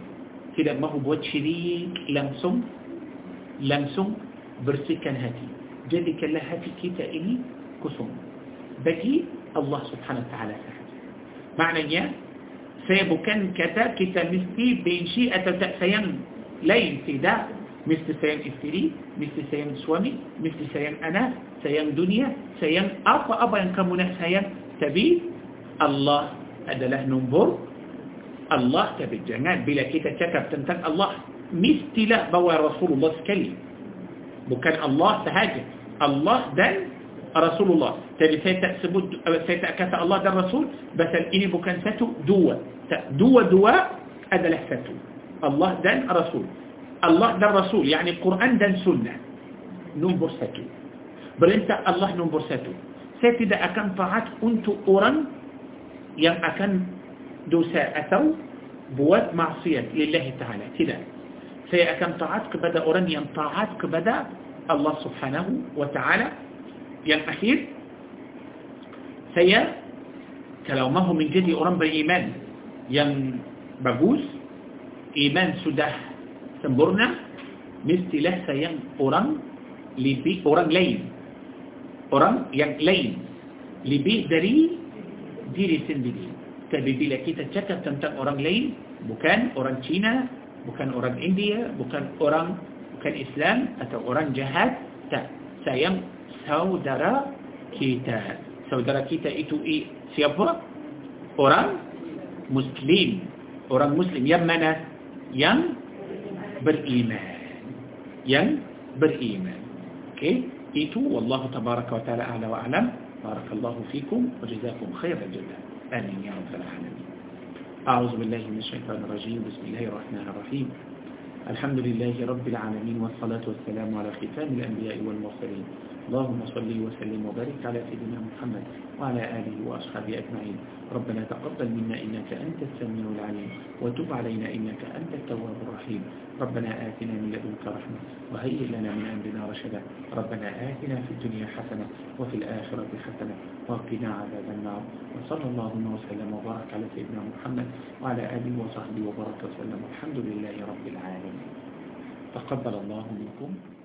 tidak mahu buat syirik langsung langsung bersihkan hati جدي كلا هاتي كيتا إلي كسوم. بجي الله سبحانه وتعالى معنى إيه؟ يا سيبو كان كتا كتا مستي بين شيء أتتا سيان لين في دا مثل سيان إفتري مثل سيان سوامي مثل سيان أنا سيان دنيا سيان أفا أبا ينكمنا سيان تبي. الله adalah nombor. Allah tapi jangan bila kita cakap tentang Allah mestilah bawa Rasulullah sekali. Bukan Allah sahaja. Allah dan Rasulullah jadi saya tak sebut saya tak kata Allah dan Rasul pasal ini bukan satu dua dua-dua adalah satu Allah dan Rasul Allah dan Rasul yakni Quran dan Sunnah nombor satu perintah Allah nombor satu saya tidak akan taat untuk orang yang akan dosa atau buat maksiat lillahi ta'ala tidak saya akan taat kepada orang yang taat kepada Allah subhanahu wa ta'ala yang akhir saya kalau mahu menjadi orang beriman yang bagus iman sudah sempurna mestilah sayang orang lebih orang lain. Orang yang lain. Lebih dari diri sendiri. Tapi bila kita cakap tentang orang lain bukan orang Cina bukan orang India bukan orang bukan Islam atau orang jahat tak sayang saudara kita saudara kita itu siapa orang muslim orang muslim yang mana yang beriman yang beriman okey itu wallahu tabaraka wa taala a'la wa a'lam barakallahu fikum wa jazakum khairan jazaa amin ya rabbal alamin أعوذ بالله من الشيطان الرجيم بسم الله الرحمن الرحيم الحمد لله رب العالمين والصلاة والسلام على ختام الأنبياء والمرسلين. اللهم صل وسلم وبارك على سيدنا محمد وعلى آله وأصحابه أجمعين. ربنا تقبل منا إنك أنت السميع العليم وتب علينا إنك أنت التواب الرحيم. ربنا آتنا من لدنك رحمة وهيئ لنا من أمرنا رشدا. ربنا آتنا في الدنيا حسنة وفي الآخرة حسنة وقنا عذاب النار. وصلى الله وسلم وبارك على سيدنا محمد وعلى آله وصحبه وبارك وسلم. الحمد لله رب العالمين. تقبل الله منكم.